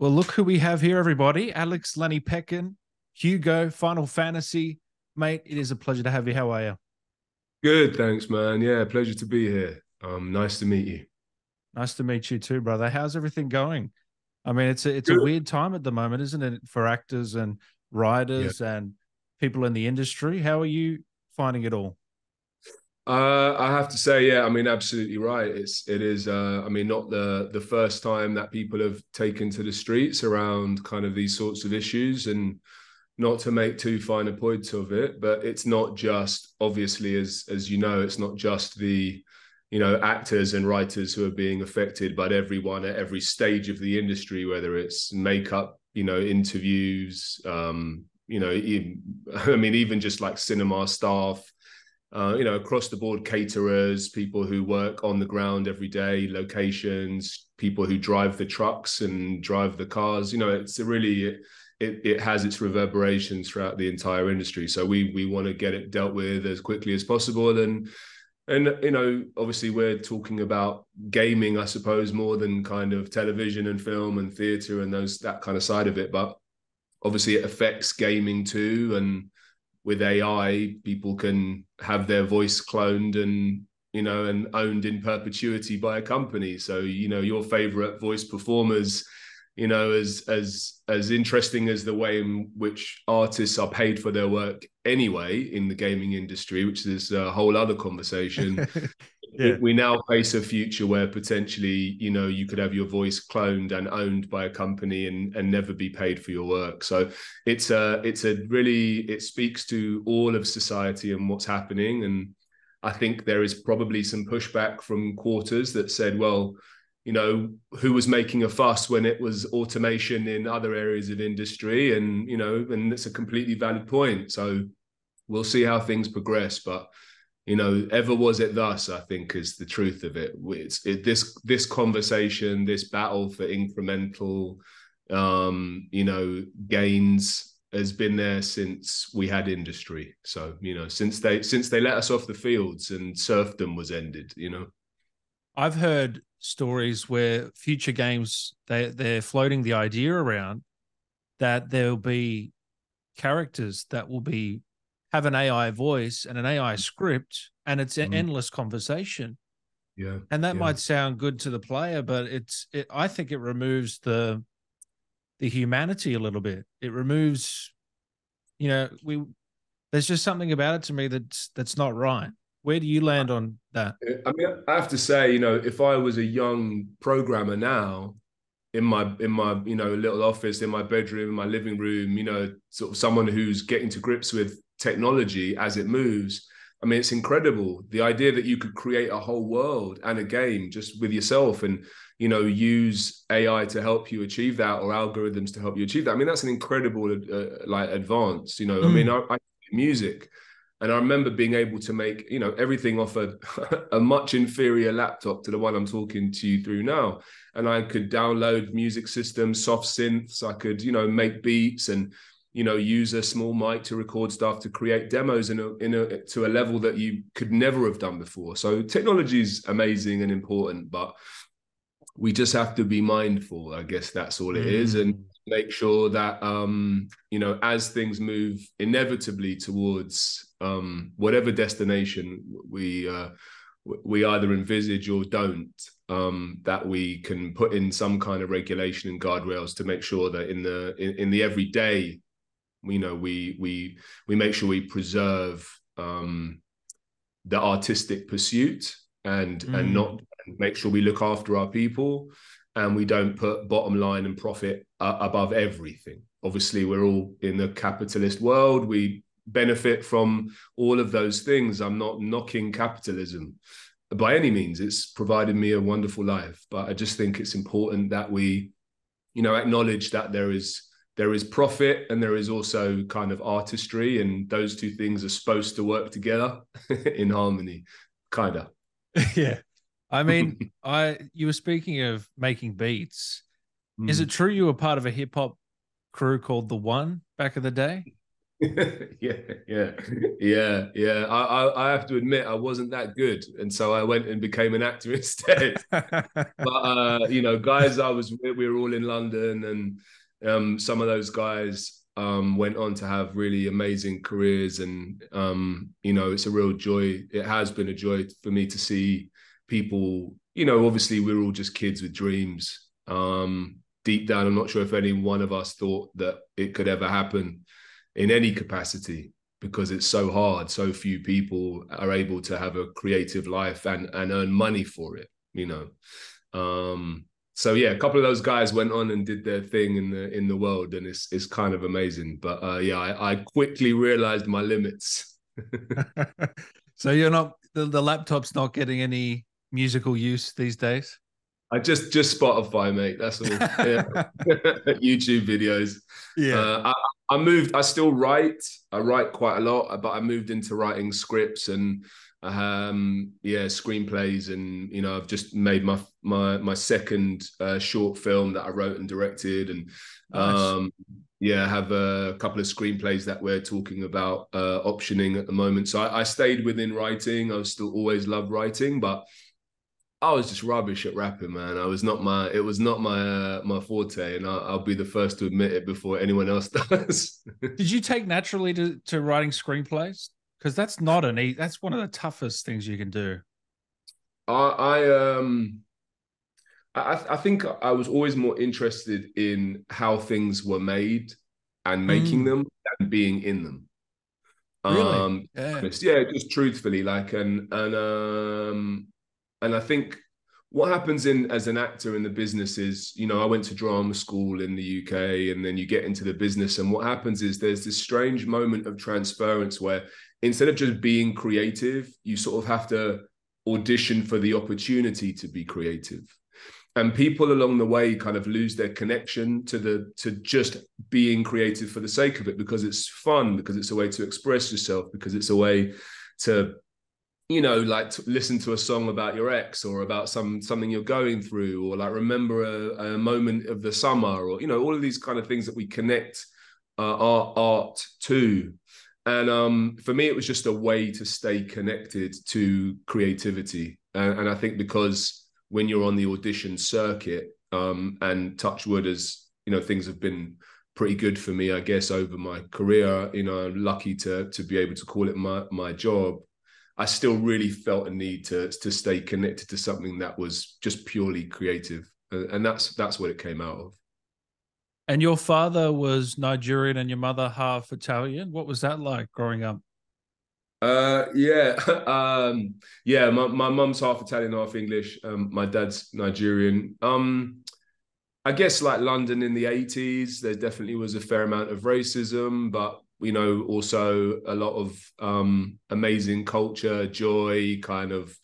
Well, look who we have here, everybody. Alex Lanipekun, Hugo, Final Fantasy. Mate, it is a pleasure to have you. How are you? Good, thanks, man. Yeah, pleasure to be here. Um, nice to meet you. Nice to meet you too, brother. How's everything going? I mean, it's a it's Good. a weird time at the moment, isn't it, for actors and writers yeah. and people in the industry? How are you finding it all? Uh, I have to say, yeah, I mean, absolutely right. It's it is. Uh, I mean, not the the first time that people have taken to the streets around kind of these sorts of issues, and not to make too fine a point of it, but it's not just obviously as as you know, it's not just the you know actors and writers who are being affected, but everyone at every stage of the industry, whether it's makeup, you know, interviews, um, you know, even, I mean, even just like cinema staff uh, you know, across the board caterers, people who work on the ground every day, locations, people who drive the trucks and drive the cars. You know, it's really it it has its reverberations throughout the entire industry. So we we want to get it dealt with as quickly as possible. And and you know, obviously we're talking about gaming, I suppose, more than kind of television and film and theatre and those that kind of side of it. But obviously it affects gaming too. And with AI, people can have their voice cloned and you know and owned in perpetuity by a company. So you know your favorite voice performers, you know, as as as interesting as the way in which artists are paid for their work anyway in the gaming industry, which is a whole other conversation. yeah. we now face a future where potentially you know you could have your voice cloned and owned by a company and and never be paid for your work. So it's a it's a really it speaks to all of society and what's happening. And i think there is probably some pushback from quarters that said well you know who was making a fuss when it was automation in other areas of industry? And you know and it's a completely valid point. So we'll see how things progress but you know ever was it thus i think is the truth of it. It's it, this this conversation this battle for incremental um you know gains has been there since we had industry. So you know since they since they let us off the fields and serfdom was ended you know. I've heard stories where future games they they're floating the idea around that there'll be characters that will be have an AI voice and an AI script, and it's an mm. endless conversation. Yeah, and that yeah. might sound good to the player, but it's it, I think it removes the the humanity a little bit. It removes, you know, we there's just something about it to me that's that's not right. Where do you land on that? I mean, I have to say, you know, if I was a young programmer now, in my in my you know little office in my bedroom in my living room you know sort of someone who's getting to grips with technology as it moves. I mean, it's incredible. The idea that you could create a whole world and a game just with yourself and, you know, use AI to help you achieve that or algorithms to help you achieve that. I mean, that's an incredible, uh, like, advance, you know. Mm. I mean, I, I music and I remember being able to make, you know, everything off a, a much inferior laptop to the one I'm talking to you through now. And I could download music systems, soft synths. I could, you know, make beats and you know use a small mic to record stuff to create demos in a, in a to a level that you could never have done before so technology is amazing and important but we just have to be mindful i guess that's all it mm. is, and mm. make sure that um you know as things move inevitably towards um whatever destination we uh we either envisage or don't um, that we can put in some kind of regulation and guardrails to make sure that in the in, in the everyday you know we we we make sure we preserve um, the artistic pursuit and mm. and not make sure we look after our people. And we don't put bottom line and profit uh, above everything. Obviously we're all in the capitalist world. We benefit from all of those things. I'm not knocking capitalism by any means. It's provided me a wonderful life. But i just think it's important that we you know acknowledge that there is there is profit and there is also kind of artistry and those two things are supposed to work together in harmony kind of yeah i mean i you were speaking of making beats mm. is it true you were part of a hip-hop crew called the one back in the day yeah, yeah, yeah, yeah. I, I, I have to admit I wasn't that good, and so I went and became an actor instead. but uh, you know, guys, I was we were all in London, and um, some of those guys um, went on to have really amazing careers, and um, you know, it's a real joy. It has been a joy for me to see people. You know, obviously, we're all just kids with dreams. Um, deep down, I'm not sure if any one of us thought that it could ever happen in any capacity because it's so hard. So few people are able to have a creative life and and earn money for it. You know. Um, so yeah, a couple of those guys went on and did their thing in the in the world, and it's it's kind of amazing. But uh, yeah, I, I quickly realized my limits. so you're not the, the laptop's not getting any musical use these days. I just just Spotify, mate. That's all. Yeah. YouTube videos. Yeah. Uh, I, I moved. I still write. I write quite a lot, but I moved into writing scripts and um yeah screenplays and you know i've just made my my my second uh, short film that i wrote and directed and nice. um yeah I have a couple of screenplays that we're talking about uh optioning at the moment so I, I stayed within writing i still always loved writing but I was just rubbish at rapping, man. I was not my. It was not my uh, my forte, and I'll, I'll, be the first to admit it before anyone else does. Did you take naturally to to writing screenplays? Because that's not an easy. That's one of the toughest things you can do. I, I um, I I think I was always more interested in how things were made and making mm. them and being in them. Really? Um, yeah. yeah, just truthfully, like, and and um and I think what happens in as an actor in the business is, you know, I went to drama school in the UK and then you get into the business. And what happens is there's this strange moment of transference where instead of just being creative, you sort of have to audition for the opportunity to be creative. And people along the way kind of lose their connection to the to just being creative for the sake of it because it's fun, because it's a way to express yourself, because it's a way to you know like to listen to a song about your ex or about some something you're going through or like remember a, a moment of the summer or you know all of these kind of things that we connect uh, our art to and um, for me it was just a way to stay connected to creativity and, and i think because when you're on the audition circuit um, and touch wood as you know things have been pretty good for me i guess over my career you know i'm lucky to to be able to call it my my job I still really felt a need to to stay connected to something that was just purely creative, and that's that's what it came out of. And your father was Nigerian, and your mother half Italian. What was that like growing up? Uh, yeah, um, yeah. My my mum's half Italian, half English. Um, my dad's Nigerian. Um, I guess like London in the eighties, there definitely was a fair amount of racism, but you know also a lot of um, amazing culture joy kind of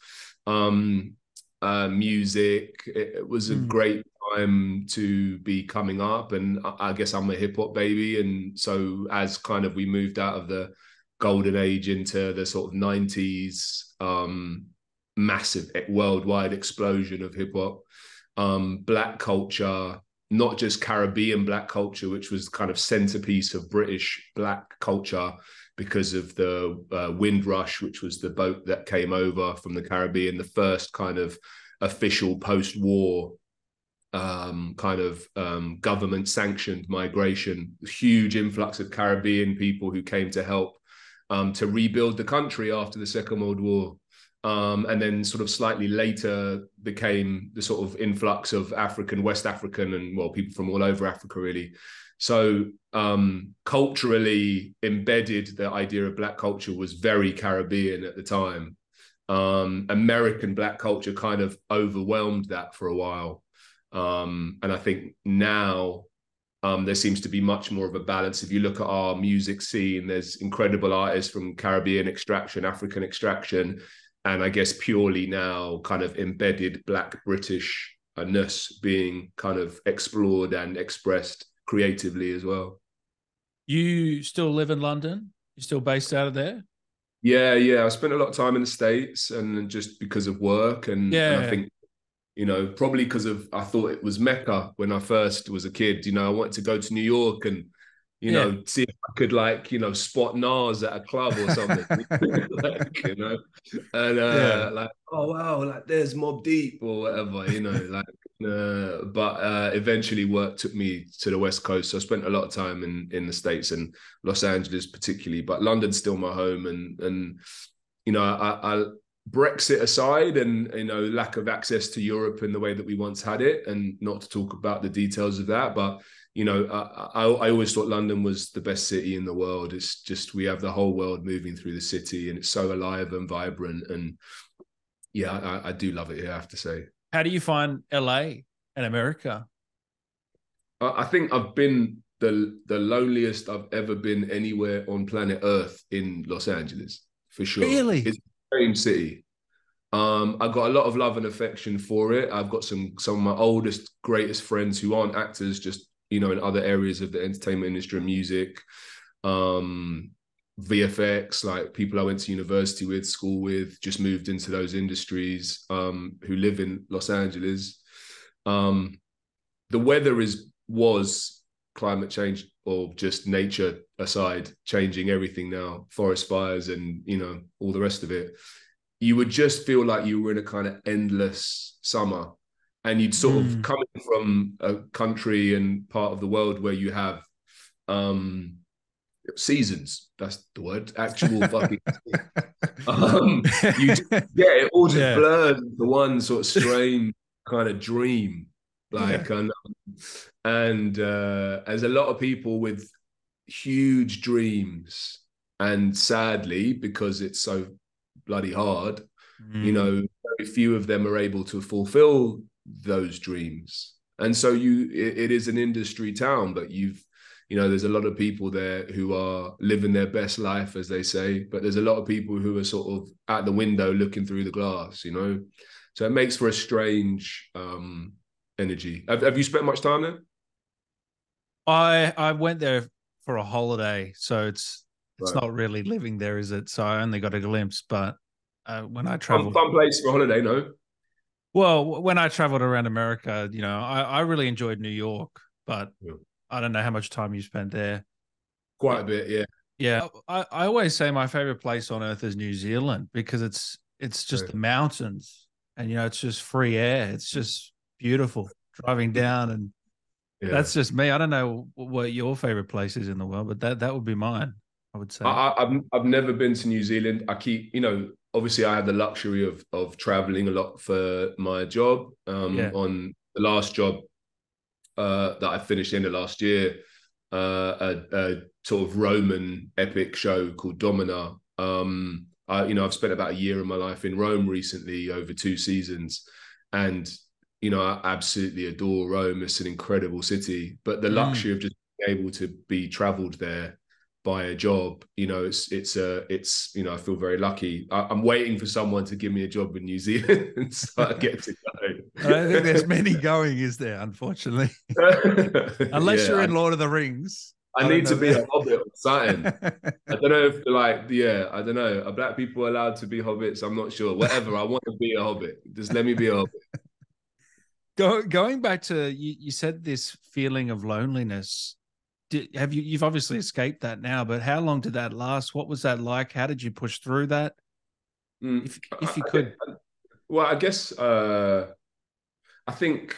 um, uh, music it, it, was a mm. great time to be coming up and I, guess i'm a hip-hop baby and so as kind of we moved out of the golden age into the sort of 90s um, massive worldwide explosion of hip-hop um, black culture not just Caribbean black culture, which was kind of centerpiece of British black culture because of the uh, Windrush, which was the boat that came over from the Caribbean, the first kind of official post-war um, kind of um, government sanctioned migration, huge influx of Caribbean people who came to help um, to rebuild the country after the Second World War um, and then sort of slightly later became the sort of influx of African, West African, and well, people from all over Africa, really. So um, culturally embedded, the idea of black culture was very Caribbean at the time. Um, American black culture kind of overwhelmed that for a while, um, and I think now um, there seems to be much more of a balance. If you look at our music scene, there's incredible artists from Caribbean extraction, African extraction, and I guess purely now kind of embedded Black Britishness being kind of explored and expressed creatively as well. You still live in London? You're still based out of there? Yeah, yeah. I spent a lot of time in the States and just because of work. And, yeah. and I think, you know, probably because of I thought it was Mecca when I first was a kid. You know, I wanted to go to New York and you yeah. know, see if I could like, you know, spot Nas at a club or something, like, you know, and uh, yeah. like, oh wow, like there's Mobb Deep or whatever, you know, like. Uh, but uh, eventually, work took me to the west coast. So I spent a lot of time in in the states and Los Angeles, particularly. But London's still my home, and and you know, I, I Brexit aside, and you know, lack of access to Europe in the way that we once had it, and not to talk about the details of that, but you know, I, I, I, always thought London was the best city in the world. It's just we have the whole world moving through the city, and it's so alive and vibrant. And yeah, I, I do love it here. I have to say. How do you find LA and America? I think I've been the the loneliest I've ever been anywhere on planet Earth in Los Angeles for sure. Really, it's same city. Um, I've got a lot of love and affection for it. I've got some some of my oldest, greatest friends who aren't actors, just you know, in other areas of the entertainment industry music, um, VFX, like people I went to university with, school with, just moved into those industries, um, who live in Los Angeles. Um, the weather is was climate change or just nature aside, changing everything now, forest fires and you know, all the rest of it. You would just feel like you were in a kind of endless summer and you'd sort mm. of come from a country and part of the world where you have um seasons that's the word actual fucking um you yeah it all just yeah. blurs into one sort of strange kind of dream like yeah. and, and uh as a lot of people with huge dreams and sadly because it's so bloody hard mm. you know very few of them are able to fulfill those dreams and so you it, it is an industry town but you've you know there's a lot of people there who are living their best life as they say but there's a lot of people who are sort of at the window looking through the glass you know so it makes for a strange um energy have, have you spent much time there i i went there for a holiday so it's it's right. not really living there is it so i only got a glimpse but uh, when i travel fun, fun place for a holiday no well, when I traveled around America, you know, I, I really enjoyed New York, but yeah. I don't know how much time you spent there. Quite a bit, yeah. Yeah, I, I always say my favorite place on earth is New Zealand because it's it's just the mountains and you know it's just free air. It's just beautiful driving down and yeah. that's just me. I don't know what your favorite place is in the world, but that that would be mine. I would say. I, I've I've never been to New Zealand. I keep you know obviously I have the luxury of of traveling a lot for my job. Um, yeah. On the last job uh, that I finished in the last year, uh, a, a, sort of Roman epic show called Domina. Um, I, you know, I've spent about a year of my life in Rome recently over two seasons, and you know, I absolutely adore Rome. It's an incredible city, but the mm. luxury of just being able to be traveled there by a job you know it's it's a uh, it's you know i feel very lucky I, am waiting for someone to give me a job in new zealand so i get to go i don't think there's many going is there unfortunately unless yeah, you're in lord of the rings I, I need to be that. a hobbit or something. I don't know if like yeah, I don't know. Are black people allowed to be hobbits? I'm not sure. Whatever. I want to be a hobbit. Just let me be a hobbit. Go, going back to you, you said this feeling of loneliness. Did, have you you've obviously escaped that now but how long did that last? What was that like? How did you push through that? Mm, if, if you could. I, well i guess uh i think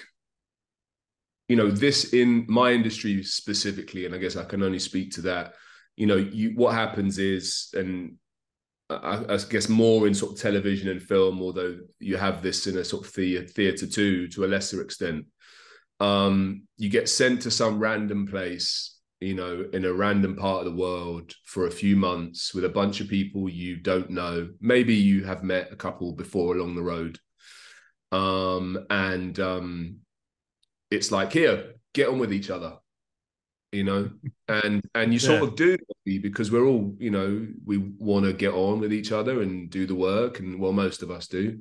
you know this in my industry specifically and i guess i can only speak to that you know you what happens is and I, I, guess more in sort of television and film, although you have this in a sort of theater, theater too, to a lesser extent. Um, you get sent to some random place you know, in a random part of the world for a few months with a bunch of people you don't know. Maybe you have met a couple before along the road. Um, and um, it's like, here, get on with each other, you know, and and you sort yeah. of do because we're all, you know, we want to get on with each other and do the work, and well, most of us do.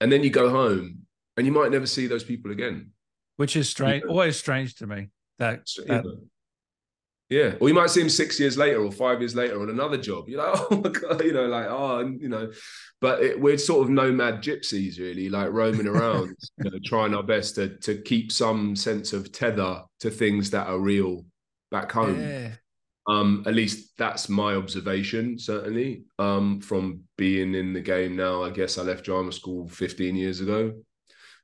And then you go home, and you might never see those people again, which is strange, you know? always strange to me. That, that yeah, or you might see him six years later or five years later on another job. You're like, oh my god, you know, like oh, you know, but it, we're sort of nomad gypsies, really, like roaming around, you know, trying our best to to keep some sense of tether to things that are real, back home. Yeah. Um, at least that's my observation, certainly. Um, from being in the game now, I guess I left drama school 15 years ago.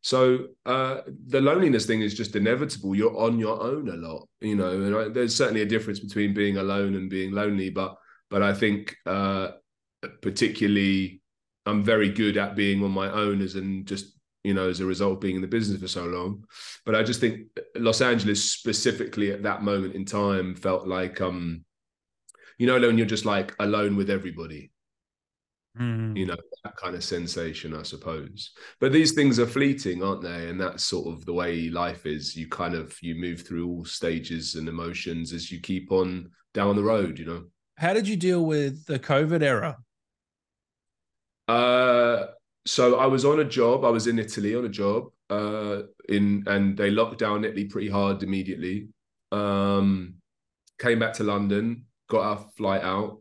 So uh, the loneliness thing is just inevitable. You're on your own a lot, you know. And I, there's certainly a difference between being alone and being lonely, but but I think uh, particularly I'm very good at being on my own as in just you know as a result of being in the business for so long. But I just think Los Angeles specifically at that moment in time felt like um you know when you're just like alone with everybody Mm. you know that kind of sensation i suppose. But these things are fleeting aren't they? And that's sort of the way life is. You kind of you move through all stages and emotions as you keep on down the road you know? How did you deal with the COVID era? uh so i was on a job i was in italy on a job uh in and they locked down italy pretty hard immediately. Um came back to london got our flight out.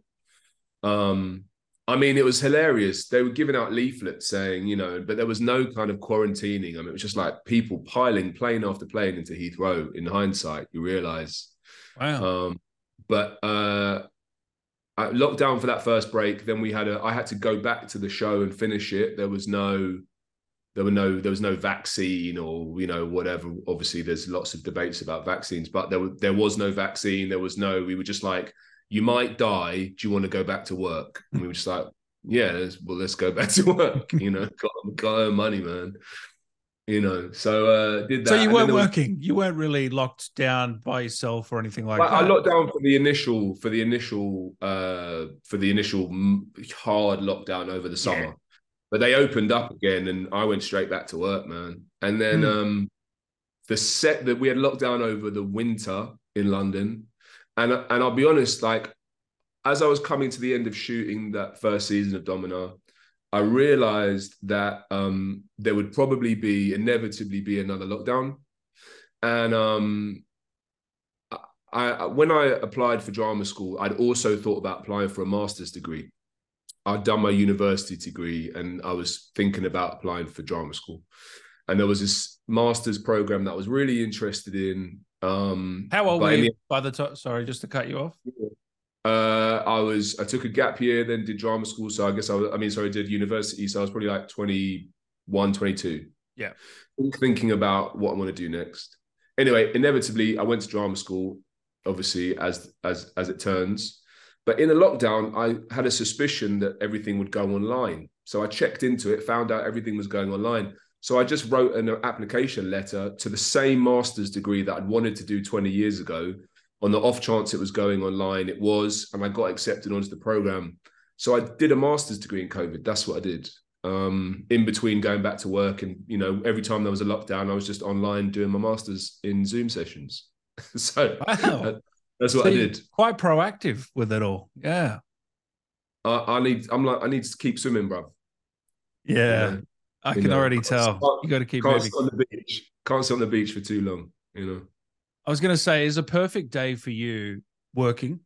Um I mean, it was hilarious. They were giving out leaflets saying, you know, but there was no kind of quarantining. I mean, it was just like people piling plane after plane into Heathrow. In hindsight, you realize. Wow. Um, but uh, I locked down for that first break. Then we had a. I had to go back to the show and finish it. There was no, there were no, there was no vaccine or you know whatever. Obviously, there's lots of debates about vaccines, but there there was no vaccine. There was no. We were just like you might die. Do you want to go back to work? And we were just like, yeah, let's, well, let's go back to work. You know, got, got earn money, man. You know, so uh did that. so you weren't there was- working. You weren't really locked down by yourself or anything like I, I locked down for the initial for the initial uh for the initial mm, hard lockdown over the summer. Yeah. But they opened up again and I went straight back to work, man. And then Hmm. um the set that we had locked down over the winter in London. And and I'll be honest, like as I was coming to the end of shooting that first season of Domina, I realized that um there would probably be inevitably be another lockdown. And um I, when I applied for drama school, I'd also thought about applying for a master's degree. I'd done my university degree and I was thinking about applying for drama school. And there was this master's program that I was really interested in. Um, How old were you the- by the time? Sorry, just to cut you off. uh, I was I took a gap year, then did drama school. So I guess I was, I mean, sorry, I did university. So I was probably like 21, 22. Yeah. Thinking about what I want to do next. Anyway, inevitably, I went to drama school, obviously, as as as it turns. But in the lockdown, I had a suspicion that everything would go online. So I checked into it, found out everything was going online. So I just wrote an application letter to the same master's degree that I'd wanted to do 20 years ago on the off chance it was going online, it was, and I got accepted onto the program. So I did a master's degree in COVID. That's what I did. Um, in between going back to work, and you know, every time there was a lockdown, I was just online doing my masters in Zoom sessions. so Wow. that- that's what So I did. Quite proactive with it all. Yeah. I, I need. I'm like. I need to keep swimming, bro. Yeah. I you can know, already tell. stop- You got to keep Can't moving. on the beach. Can't sit on the beach for too long. You know. I was going to say, is a perfect day for you working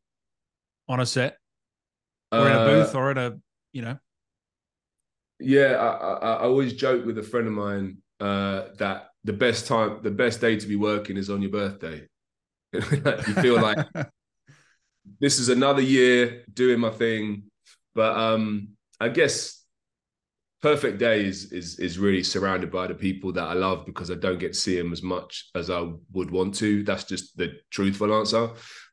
on a set or in a Uh, booth or in a, you know, Yeah, I, I, I always joke with a friend of mine uh, that the best time, the best day to be working is on your birthday. you feel like this is another year doing my thing, but um, I guess perfect day is is is really surrounded by the people that I love because I don't get to see them as much as I would want to. That's just the truthful answer.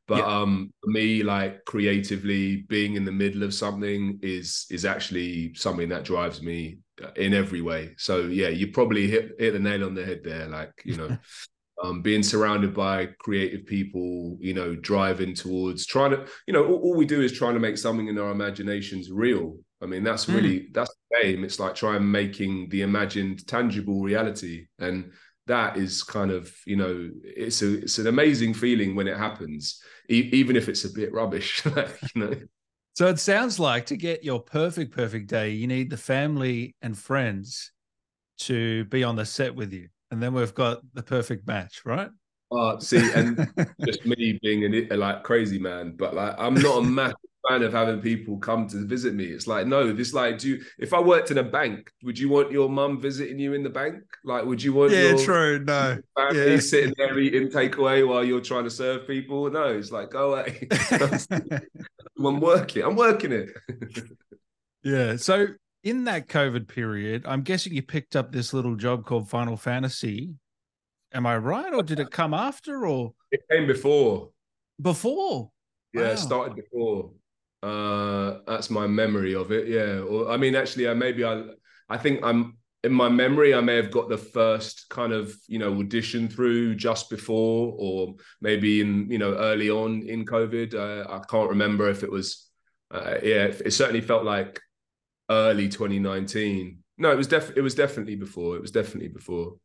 But Yeah. um, me, like creatively being in the middle of something is is actually something that drives me in every way. So yeah, you probably hit hit the nail on the head there. Like you know, um, being surrounded by creative people, you know, driving towards trying to, you know, all, all we do is trying to make something in our imaginations real. I mean, that's Mm. really that's the game. It's like trying making the imagined tangible reality, and that is kind of, you know, it's a it's an amazing feeling when it happens, e- even if it's a bit rubbish. like, you know, So it sounds like to get your perfect, perfect day, you need the family and friends to be on the set with you. And then we've got the perfect match, right? uh, see, and just me being an, like crazy man, but like I'm not a massive fan of having people come to visit me. It's like, no, this like, do you, if I worked in a bank, would you want your mum visiting you in the bank? Like, would you want yeah, your true, no, family yeah. sitting there eating takeaway while you're trying to serve people? No, it's like, go away. I'm working. I'm working it. yeah. So in that COVID period, I'm guessing you picked up this little job called Final Fantasy. Am I right, or did it come after, or It came before. before? Yeah, Wow. it started before. Uh, that's my memory of it. Yeah, or I mean, actually, I maybe I, I think I'm in my memory. I may have got the first kind of you know audition through just before, or maybe in you know early on in COVID. Uh, I can't remember if it was. Uh, yeah, it, it certainly felt like early 2019. No, it was def. It was definitely before. It was definitely before.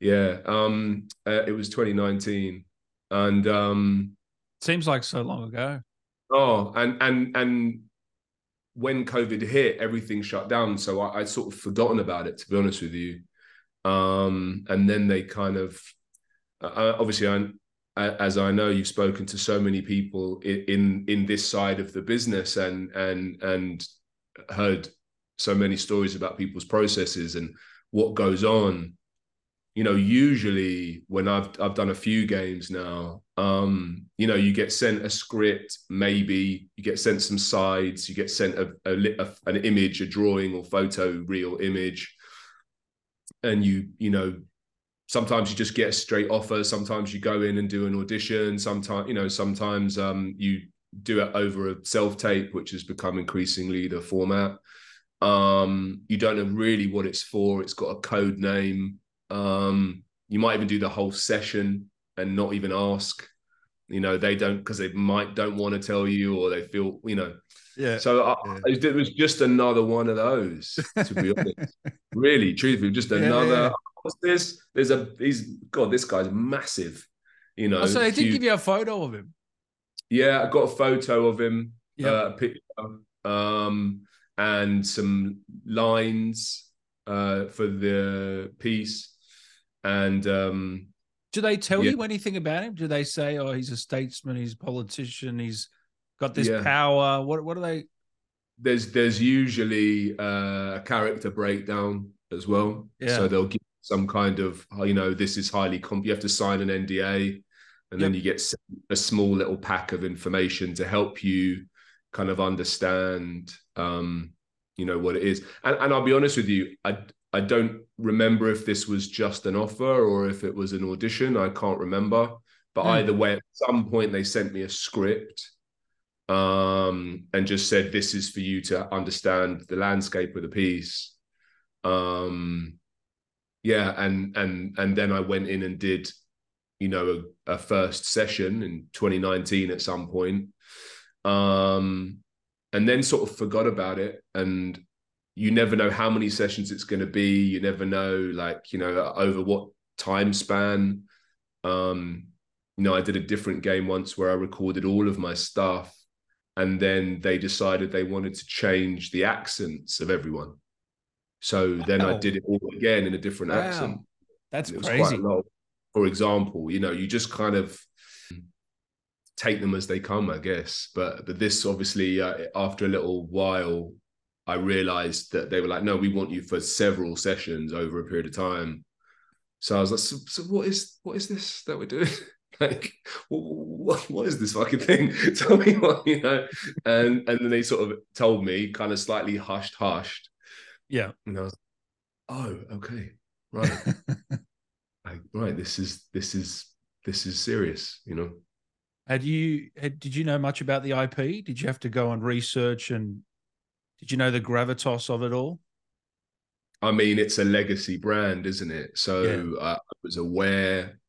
Yeah, um, uh, it was 2019, and um. Seems like so long ago. Oh, and and and when COVID hit, everything shut down. So I, I'd sort of forgotten about it, to be honest with you. Um, and then they kind of, uh, obviously, I, as I know, you've spoken to so many people in, in in this side of the business, and and and heard so many stories about people's processes and what goes on you know usually when i've i've done a few games now um you know you get sent a script maybe. You get sent some sides. You get sent a, a, a an image a drawing or photo real image. And you you know sometimes you just get a straight offer. Sometimes you go in and do an audition. Sometimes you know sometimes um you do it over a self tape which has become increasingly the format. Um you don't know really what it's for. It's got a code name um you might even do the whole session and not even ask you know they don't because they might don't want to tell you or they feel you know Yeah. so I, Yeah. it was just another one of those to be honest really truthfully just another yeah. what's this there's a he's god this guy's massive you know Oh, so they did huge- give you a photo of him. yeah i got a photo of him Yeah. uh, a picture um and some lines uh for the piece and um Do they tell Yeah. you anything about him? Do they say, "Oh, he's a statesman, he's a politician, he's got this Yeah. power"? What What do they? there's there's usually uh, a character breakdown as well. Yeah. So they'll give some kind of you know this is highly comp. You have to sign an NDA, and then you get a small little pack of information to help you kind of understand um, you know what it is. And and I'll be honest with you, I I don't remember if this was just an offer or if it was an audition. I can't remember. But Hmm. either way, at some point they sent me a script um, and just said, "This is for you to understand the landscape of the piece." Um, yeah, and and and then I went in and did, you know, a, a first session in 2019 at some point, um, and then sort of forgot about it. And you never know how many sessions it's going to be. You never know, like you know, over what time span. Um, you know, I did a different game once where I recorded all of my stuff and then they decided they wanted to change the accents of everyone. So then I did it all again in a different Wow. accent. That's crazy. quite a lot. For example, you know, you just kind of take them as they come, I guess. But but this obviously, uh, after a little while, I realized that they were like, no, we want you for several sessions over a period of time. So I was like, so, so what is what is this that we're doing? like, what, what is this fucking thing? Tell me what you know. And and then they sort of told me, kind of slightly hushed, hushed. Yeah. And I was, oh, okay, right, like, right. This is this is this is serious, you know. Had you had, did you know much about the IP? Did you have to go and research and did you know the gravitas of it all? I mean, it's a legacy brand, isn't it? So Yeah. uh, I was aware.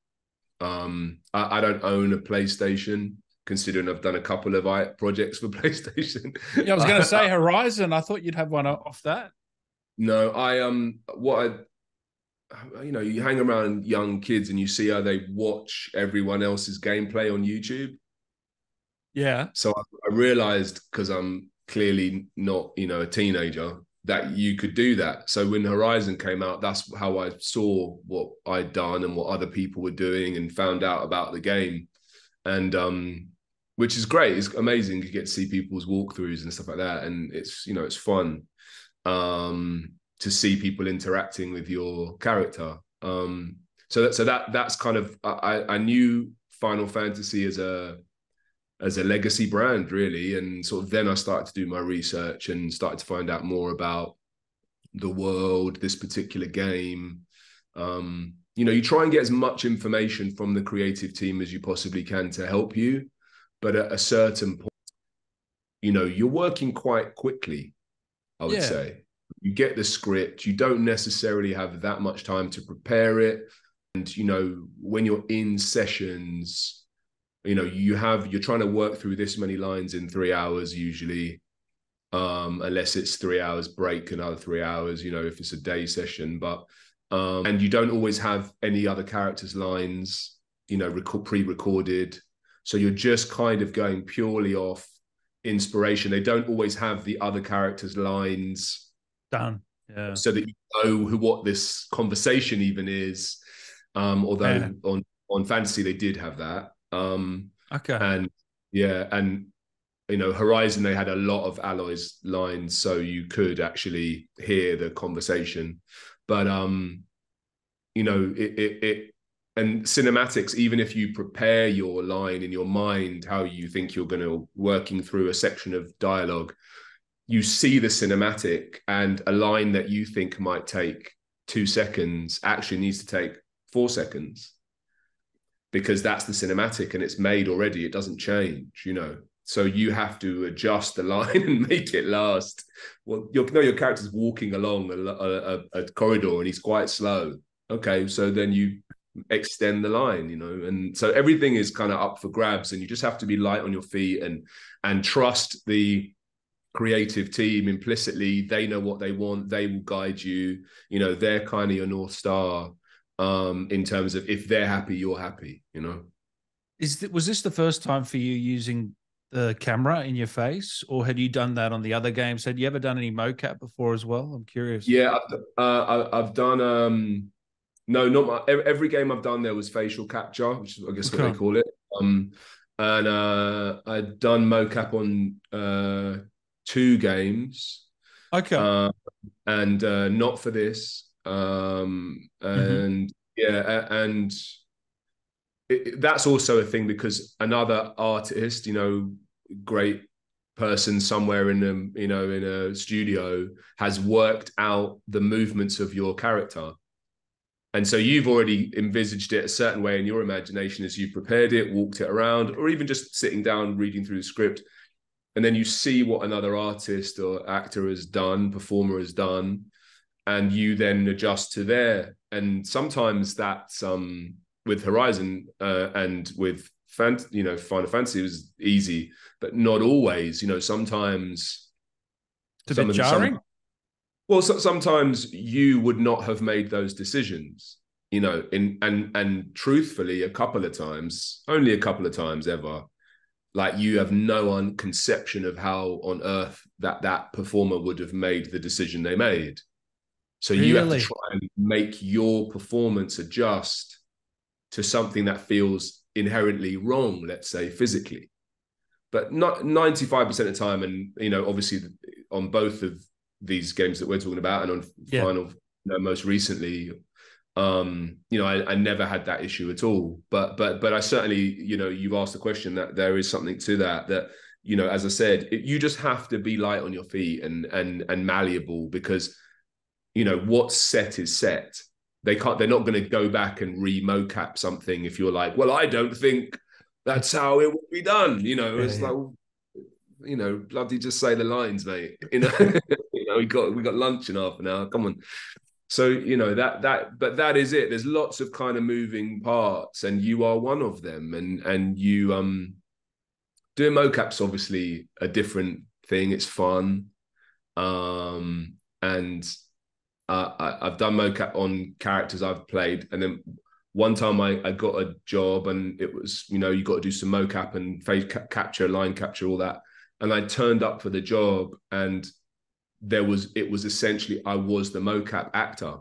Um, I, I don't own a PlayStation, considering I've done a couple of I- projects for PlayStation. Yeah, I was going to say Horizon. I thought you'd have one off that. no, I um, what I, you know, you hang around young kids and you see how they watch everyone else's gameplay on YouTube. Yeah. So I, I realized because I'm clearly not, you know, a teenager that you could do that. So when Horizon came out, that's how I saw what I'd done and what other people were doing and found out about the game. And um which is great. It's amazing. You get to see people's walkthroughs and stuff like that, and it's you know it's fun um, to see people interacting with your character. Um, so that so that that's kind of I, I knew Final Fantasy as a as a legacy brand really, and sort of then I started to do my research and started to find out more about the world, this particular game. Um, you know, you try and get as much information from the creative team as you possibly can to help you, but at a certain point, you know, you're working quite quickly. I would yeah. say you get the script, you don't necessarily have that much time to prepare it and you know when you're in sessions you know you have you're trying to work through this many lines in three hours usually um unless it's three hours break another three hours you know if it's a day session but um and you don't always have any other characters lines you know rec- pre-recorded. So you're just kind of going purely off inspiration. They don't always have the other characters lines done. Yeah. so that you know who what this conversation even is. Um, although yeah. on on fantasy they did have that. Um, okay. And yeah, and you know, Horizon they had a lot of Aloy's lines, so you could actually hear the conversation. But um, you know, it it, it and cinematics, even if you prepare your line in your mind, how you think you're going to working through a section of dialogue, you see the cinematic and a line that you think might take two seconds actually needs to take four seconds because that's the cinematic and it's made already. It doesn't change, you know. So you have to adjust the line and make it last. Well, you know your character's walking along a, a, a corridor and he's quite slow. Okay, so then you extend the line, you know, and so everything is kind of up for grabs, and you just have to be light on your feet and and trust the creative team implicitly. They know what they want. They will guide you. You know, they're kind of your north star um, in terms of if they're happy, you're happy, you know. Is th- was this the first time for you using the camera in your face, or had you done that on the other games? Had you ever done any mocap before as well? I'm curious. Yeah, I've, uh, I've done. Um, no, not my, every game I've done. There was facial capture, which is, I guess okay. what they call it. Um, and uh, I'd done mocap on uh, two games. Okay. Uh, and uh, not for this um, mm-hmm. and mm-hmm. yeah, and it, that's also a thing because another artist, you know, great person somewhere in a you know in a studio has worked out the movements of your character and so you've already envisaged it a certain way in your imagination as you prepared it walked it around or even just sitting down reading through the script and then you see what another artist or actor has done performer has done and you then adjust to there. And sometimes that's um, with Horizon uh, and with fan, you know, Final Fantasy was easy, but not always. You know, sometimes it's a bit jarring. Some, well, so, sometimes you would not have made those decisions. You know, in and and truthfully, a couple of times, only a couple of times ever, like you have no conception of how on earth that that performer would have made the decision they made so really? you have to try and make your performance adjust to something that feels inherently wrong, let's say physically. But not 95% of the time, and you know, obviously on both of these games that we're talking about and on yeah. final, you know, most recently, um, you know, I, I never had that issue at all. But but but I certainly, you know, you've asked the question that there is something to that that you know, as I said, it, you just have to be light on your feet and and and malleable because you know what's set is set. They can't they're not going to go back and re-mocap something if you're like well i don't think that's how it will be done you know? Yeah, it's yeah. like you know bloody just say the lines mate. You know you know we got we got lunch in half an hour come on. So you know that that but that is it. There's lots of kind of moving parts and you are one of them and and you um doing mocaps obviously a different thing. It's fun. Um and uh, I, have done mocap on characters I've played, and then one time I, I got a job, and it was you know you got to do some mocap and face ca- capture, line capture, all that, and I turned up for the job, and there was it was essentially I was the mocap actor,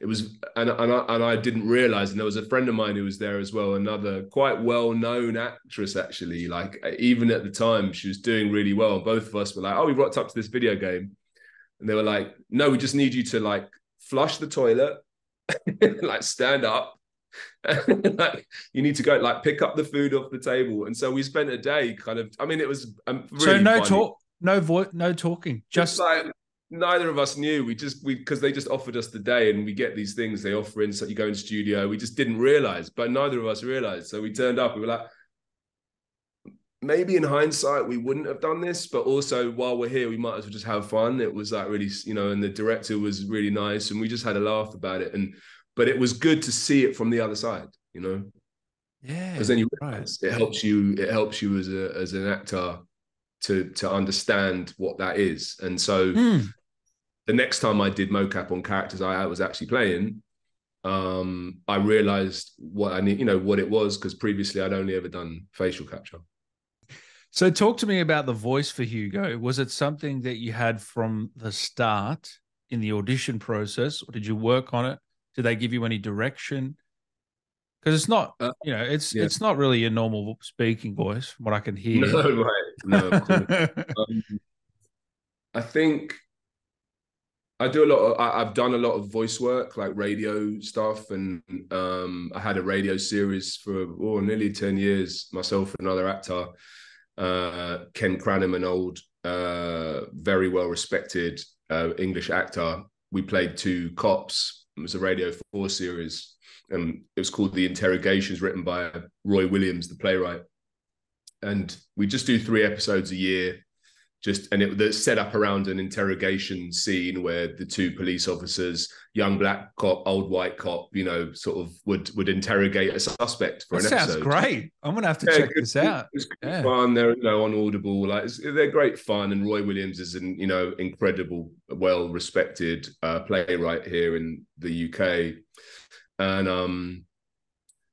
it was and and I, and I didn't realize and there was a friend of mine who was there as well another quite well known actress actually like even at the time she was doing really well. Both of us were like oh we rocked up to this video game and they were like no we just need you to like flush the toilet like stand up like you need to go like pick up the food off the table and so we spent a day kind of i mean it was um, really so no funny. talk no voice no talking just Just like neither of us knew. We just we because they just offered us the day, and we get these things they offer in. So you go in studio. We just didn't realize, but neither of us realized. So we turned up. We were like, maybe in hindsight we wouldn't have done this, but also while we're here, we might as well just have fun. It was like really, you know, and the director was really nice, and we just had a laugh about it. And but it was good to see it from the other side, you know. yeah Because then you right. it helps you. It helps you as a as an actor to to understand what that is. And so Hmm. the next time I did mocap on characters I was actually playing, um, I realized what I need, you know, what it was because previously I'd only ever done facial capture. So, talk to me about the voice for Hugo. Was it something that you had from the start in the audition process, or did you work on it? Did they give you any direction? Because it's not, Uh, you know, it's yeah. it's not really your normal speaking voice, from what I can hear. No, right. No, um, I think I do a lot. Of, I, I've done a lot of voice work, like radio stuff, and um, I had a radio series for oh, nearly ten years. Myself and another actor, uh, Ken Cranham, an old, uh, very well respected uh, English actor. We played two cops. It was a Radio Four series, and it was called The Interrogations, written by Roy Williams, the playwright. And we just do three episodes a year just and it was set up around an interrogation scene where the two police officers young black cop old white cop you know sort of would would interrogate a suspect for that an sounds episode great. I'm gonna have to Yeah, check good- this out. it's Yeah. fun they're you know on audible like it's, they're great fun and roy williams is an you know incredible well respected uh, playwright here in the uk and um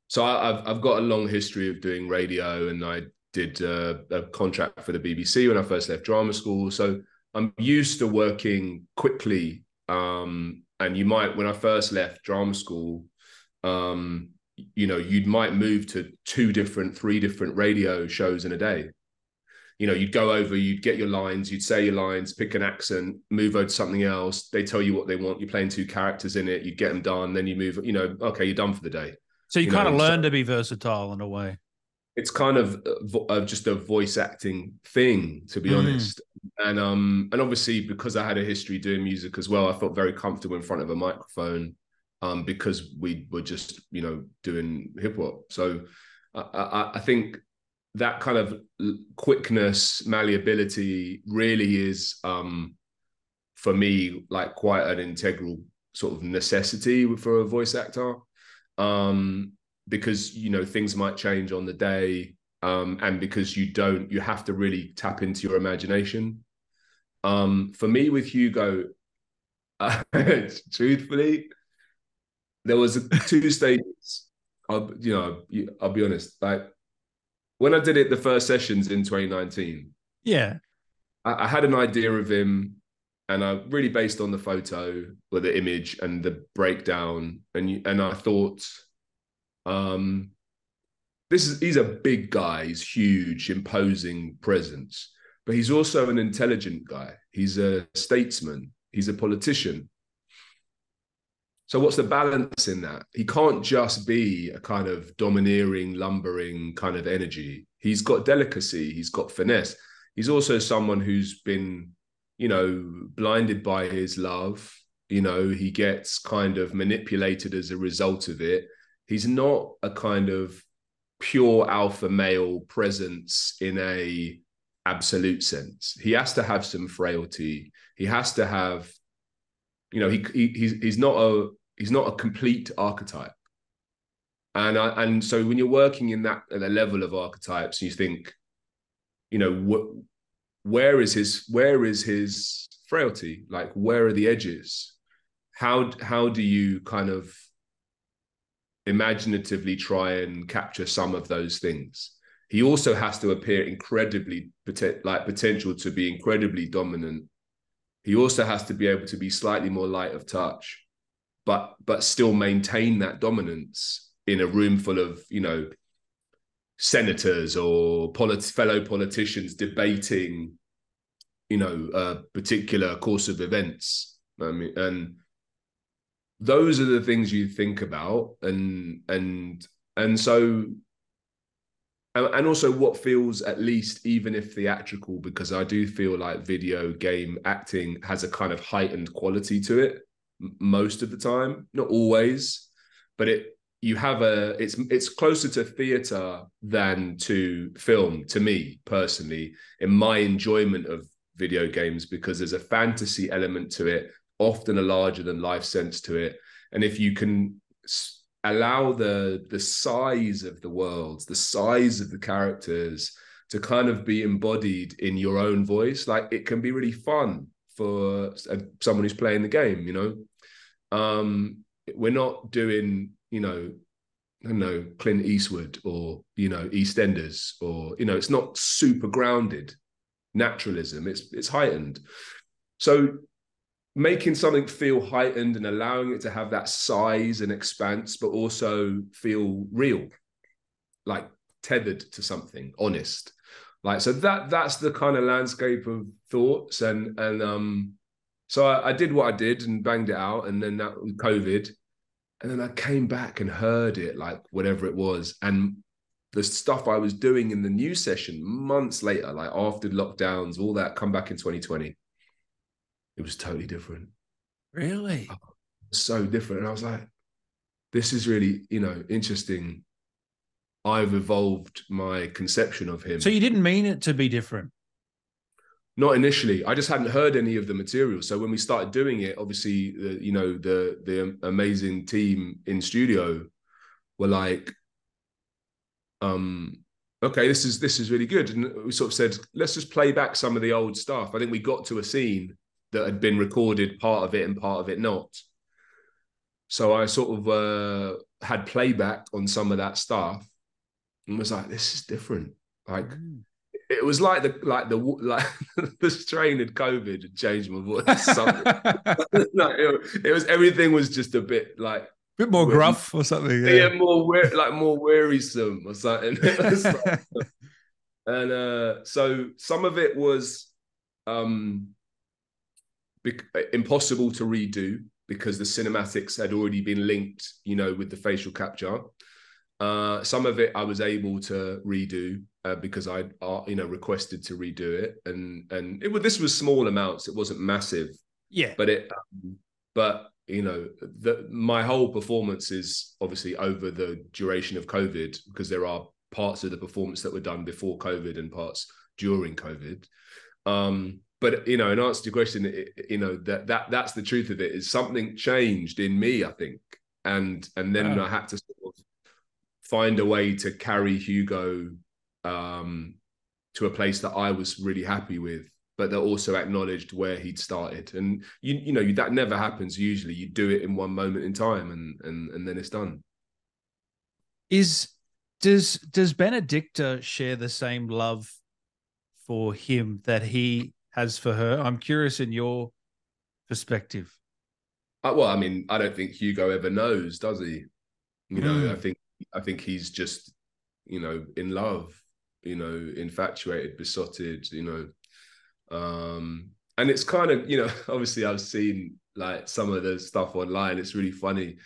so I, I've I've got a long history of doing radio, and I did uh, a contract for the BBC when I first left drama school. So I'm used to working quickly. Um, and you might, when I first left drama school, um, you know, you might move to two different, three different radio shows in a day. You know, you'd go over, you'd get your lines, you'd say your lines, pick an accent, move over to something else. They tell you what they want. You're playing two characters in it. You get them done, then you move. You know, okay, you're done for the day So you, you kind of know, so- learn to be versatile in a way. It's kind of uh, just a voice acting thing to be Mm. honest. And um and obviously because i had a history doing music as well i felt very comfortable in front of a microphone um because we were just you know doing hip hop. So I, I i think that kind of quickness malleability really is um for me like quite an integral sort of necessity for a voice actor. Um because you know things might change on the day um and because you don't you have to really tap into your imagination um for me with hugo uh, truthfully there was two stages I'll, you know i'll be honest like when i did it the first sessions in 2019 Yeah. I, I had an idea of him and I really based on the photo or the image and the breakdown and and I thought um this is he's a big guy. He's huge imposing presence but he's also an intelligent guy. He's a statesman. He's a politician. So what's the balance in that? He can't just be a kind of domineering lumbering kind of energy. He's got delicacy. He's got finesse. He's also someone who's been you know blinded by his love. You know he gets kind of manipulated as a result of it he's not a kind of pure alpha male presence in a absolute sense. He has to have some frailty. He has to have you know he, he he's he's not a he's not a complete archetype. And I, and so when you're working in that at a level of archetypes you think you know wh- where is his where is his frailty? Like where are the edges? How how do you kind of imaginatively try and capture some of those things. He also has to appear incredibly like potential to be incredibly dominant. He also has to be able to be slightly more light of touch but but still maintain that dominance in a room full of you know senators or polit- fellow politicians debating you know a particular course of events. I mean and those are the things you think about and and and so and also what feels at least even if theatrical because i do feel like video game acting has a kind of heightened quality to it most of the time not always but it you have a it's it's closer to theater than to film to me personally in my enjoyment of video games because there's a fantasy element to it often a larger than life sense to it. And if you can allow the the size of the worlds the size of the characters to kind of be embodied in your own voice like it can be really fun for someone who's playing the game you know? Um we're not doing you know I don't know Clint Eastwood or you know EastEnders or you know it's not super grounded naturalism. It's it's heightened. So making something feel heightened and allowing it to have that size and expanse, but also feel real, like tethered to something honest. Like so that that's the kind of landscape of thoughts. And and um so I, I did what I did and banged it out. And then that was COVID. And then I came back and heard it like whatever it was. And the stuff I was doing in the new session months later like after lockdowns all that come back in 2020 it was totally different. Really? Oh, so different. And I was like, this is really, you know, interesting. I've evolved my conception of him. So you didn't mean it to be different? Not initially. I just hadn't heard any of the material. So when we started doing it, obviously, the, you know, the the amazing team in studio were like, um, okay, this is this is really good. And we sort of said, let's just play back some of the old stuff. I think we got to a scene that had been recorded, part of it and part of it not. So I sort of uh, had playback on some of that stuff and was like, this is different. Like mm. it was like the like the like the strain of COVID had changed my voice. like, it, it, was everything was just a bit like a bit more gruff or something. Yeah, yeah more weir- like more wearisome or something. And uh, so some of it was um impossible to redo because the cinematics had already been linked, you know, with the facial capture. Uh, some of it I was able to redo uh, because I, uh, you know, requested to redo it, and and it was this was small amounts. It wasn't massive. Yeah. But it, um, but you know, the my whole performance is obviously over the duration of COVID because there are parts of the performance that were done before COVID and parts during COVID. Um, but you know, in answer to your question, it, you know that that that's the truth of it. Is something changed in me, I think, and and then wow. I had to sort of find a way to carry Hugo um, to a place that I was really happy with, but that also acknowledged where he'd started. And you you know that never happens. Usually, you do it in one moment in time, and and and then it's done. Is does does Benedikta share the same love for him that he has for her. I'm curious in your perspective. Uh, well, I mean, I don't think Hugo ever knows, does he? You know, mm. I think I think he's just, you know, in love, you know, infatuated, besotted, you know. Um, and it's kind of, you know, obviously I've seen like some of the stuff online. It's really funny,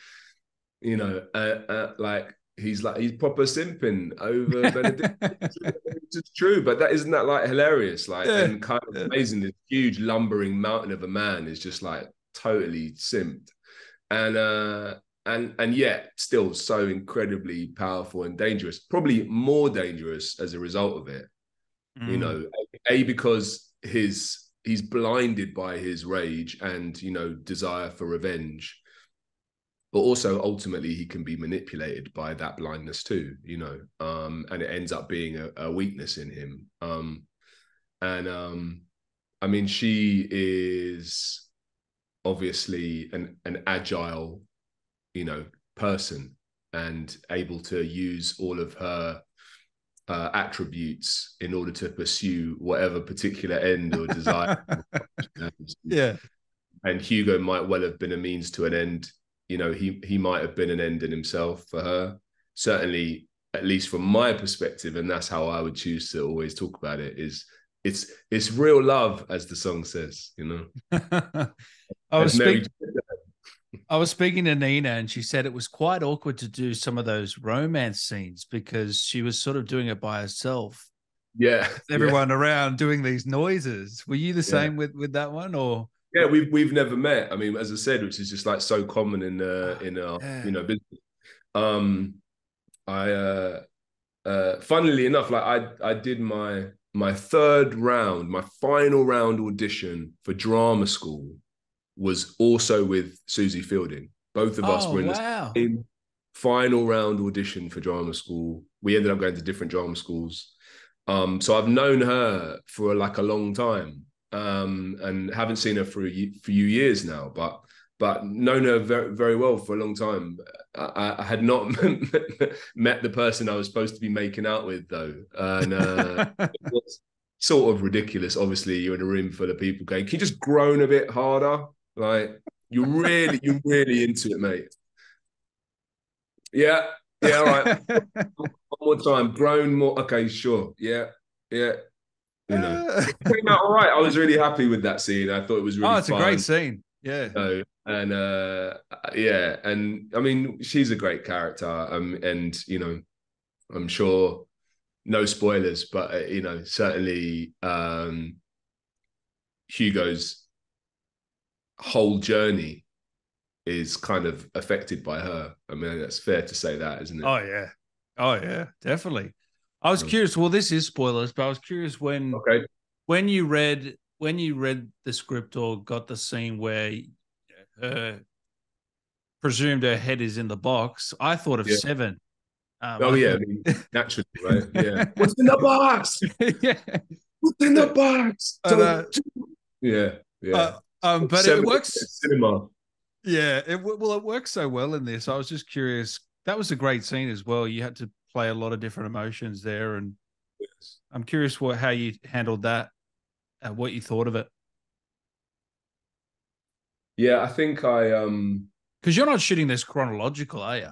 you know, uh, uh, like he's like he's proper simping over Benedict. it's true, but that isn't that like hilarious, like yeah. and kind of amazing. This huge lumbering mountain of a man is just like totally simped, and uh and and yet still so incredibly powerful and dangerous. Probably more dangerous as a result of it. Mm. You know, a because his he's blinded by his rage and you know desire for revenge but also ultimately he can be manipulated by that blindness too you know um, and it ends up being a, a weakness in him. Um, and um, i mean she is obviously an an agile you know person and able to use all of her uh, attributes in order to pursue whatever particular end or desire. Yeah. And hugo might well have been a means to an end you know he he might have been an end in himself for her. Certainly, at least from my perspective, and that's how I would choose to always talk about it. Is it's it's real love, as the song says. You know. I was speaking. I was speaking to Nina, and she said it was quite awkward to do some of those romance scenes because she was sort of doing it by herself. Yeah, everyone yeah. around doing these noises. Were you the same yeah. with with that one, or? Yeah, we've we've never met. I mean, as I said, which is just like so common in uh, in our yeah. you know business. Um, I uh, uh, funnily enough, like I I did my my third round, my final round audition for drama school was also with Susie Fielding. Both of us oh, were in wow. the same final round audition for drama school. We ended up going to different drama schools. Um, so I've known her for like a long time um, and haven't seen her for a few years now, but but known her very, very well for a long time. I, I had not met the person I was supposed to be making out with though, and uh, it was sort of ridiculous. Obviously, you're in a room full of people going, "Can you just groan a bit harder?" Like you're really, you're really into it, mate. Yeah, yeah, all right. One more time, groan more. Okay, sure. Yeah, yeah. You know, came out all right. I was really happy with that scene. I thought it was really. Oh, it's fun. a great scene. Yeah. So, and uh, yeah, and I mean, she's a great character. Um, and you know, I'm sure no spoilers, but uh, you know, certainly um, Hugo's whole journey is kind of affected by her. I mean, that's fair to say that, isn't it? Oh yeah, oh yeah, definitely. I was curious. Well, this is spoilers, but I was curious when okay. when you read when you read the script or got the scene where her presumed her head is in the box. I thought of Yeah. seven. Um, Oh I yeah, I mean, naturally, right? Yeah. What's in the box? yeah. What's in the box? And, uh, yeah, yeah. Uh, um, but Seven- it works. Cinema. Yeah, it well, it works so well in this. I was just curious. That was a great scene as well. You had to play a lot of different emotions there, and I'm curious what how you handled that, uh, what you thought of it, Yeah, I think I um because you're not shooting this chronological, are you?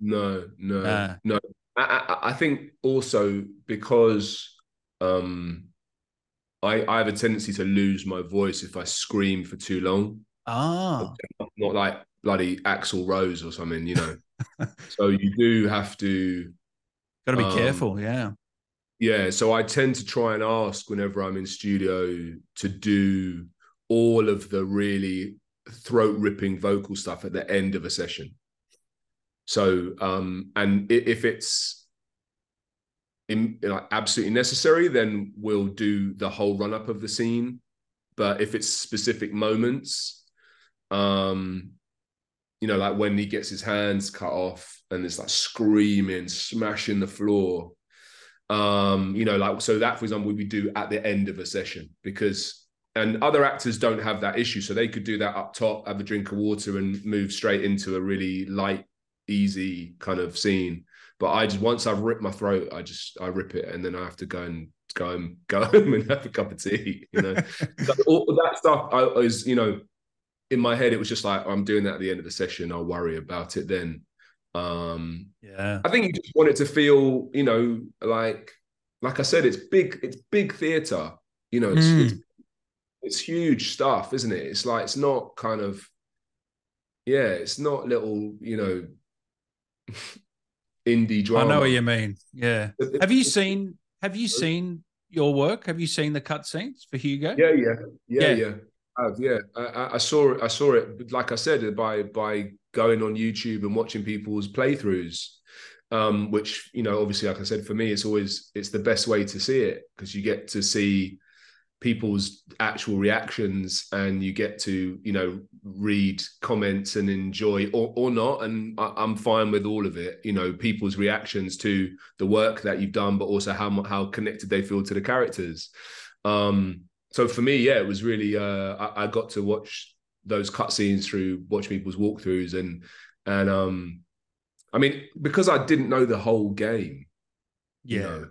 no no Ah. no. I, I I think also because um I I have a tendency to lose my voice if I scream for too long. Ah, Not like bloody Axl Rose or something, you know. so you do have to got to be Um, careful. Yeah. Yeah, so I tend to try and ask whenever I'm in studio to do all of the really throat ripping vocal stuff at the end of a session. So, um, and if it's in, like absolutely necessary, then we'll do the whole run up of the scene. But if it's specific moments, um, you know, like when he gets his hands cut off and it's like screaming, smashing the floor, um you know like so that for example we do at the end of a session because and other actors don't have that issue so they could do that up top have a drink of water and move straight into a really light easy kind of scene. But i just once i've ripped my throat i just i rip it and then i have to go and go and go home and have a cup of tea you know? All that stuff i is you know in my head it was just like i'm doing that at the end of the session i'll worry about it then um Yeah. I think you just want it to feel, you know, like like I said, it's big, it's big theater. You know, it's, Mm. it's it's huge stuff, isn't it? It's like it's not kind of yeah, it's not little, you know, indie drama. I know what you mean. Yeah. Have you seen Have you seen your work? Have you seen the cutscenes for Hugo? Yeah, yeah, yeah, Yeah. yeah. I have, yeah, I, I- I saw it. I saw it. Like I said, by by going on YouTube and watching people's playthroughs, um, which you know, obviously, like I said, for me, it's always it's the best way to see it because you get to see people's actual reactions and you get to you know read comments and enjoy or, or not. And I, i'm fine with all of it you know people's reactions to the work that you've done but also how how connected they feel to the characters. Um so for me yeah it was really uh i, I got to watch those cutscenes through watch people's walkthroughs and and um i mean because i didn't know the whole game Yeah. you know,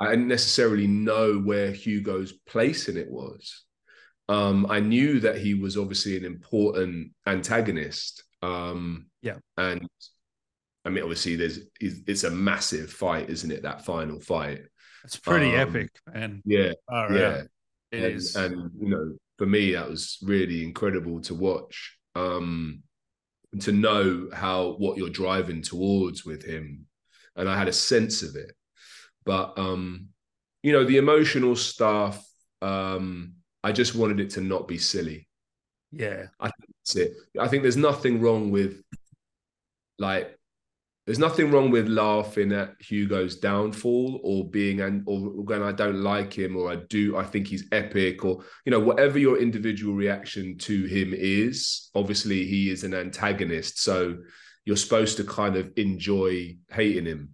I didn't necessarily know where Hugo's place in it was. Um, I knew that he was obviously an important antagonist, Um, Yeah. and I mean, obviously, there's it's a massive fight, isn't it? That final fight. It's pretty Um, epic, man. Yeah, All yeah. right. It and, is. and you know, for me, that was really incredible to watch. Um, and to know how what you're driving towards with him, and I had a sense of it. But um, you know, the emotional stuff. Um, I just wanted it to not be silly. yeah. I think That's it. I think there's nothing wrong with like there's nothing wrong with laughing at Hugo's downfall or being and or when I don't like him or I do I think he's epic or you know whatever your individual reaction to him is obviously he is an antagonist. So you're supposed to kind of enjoy hating him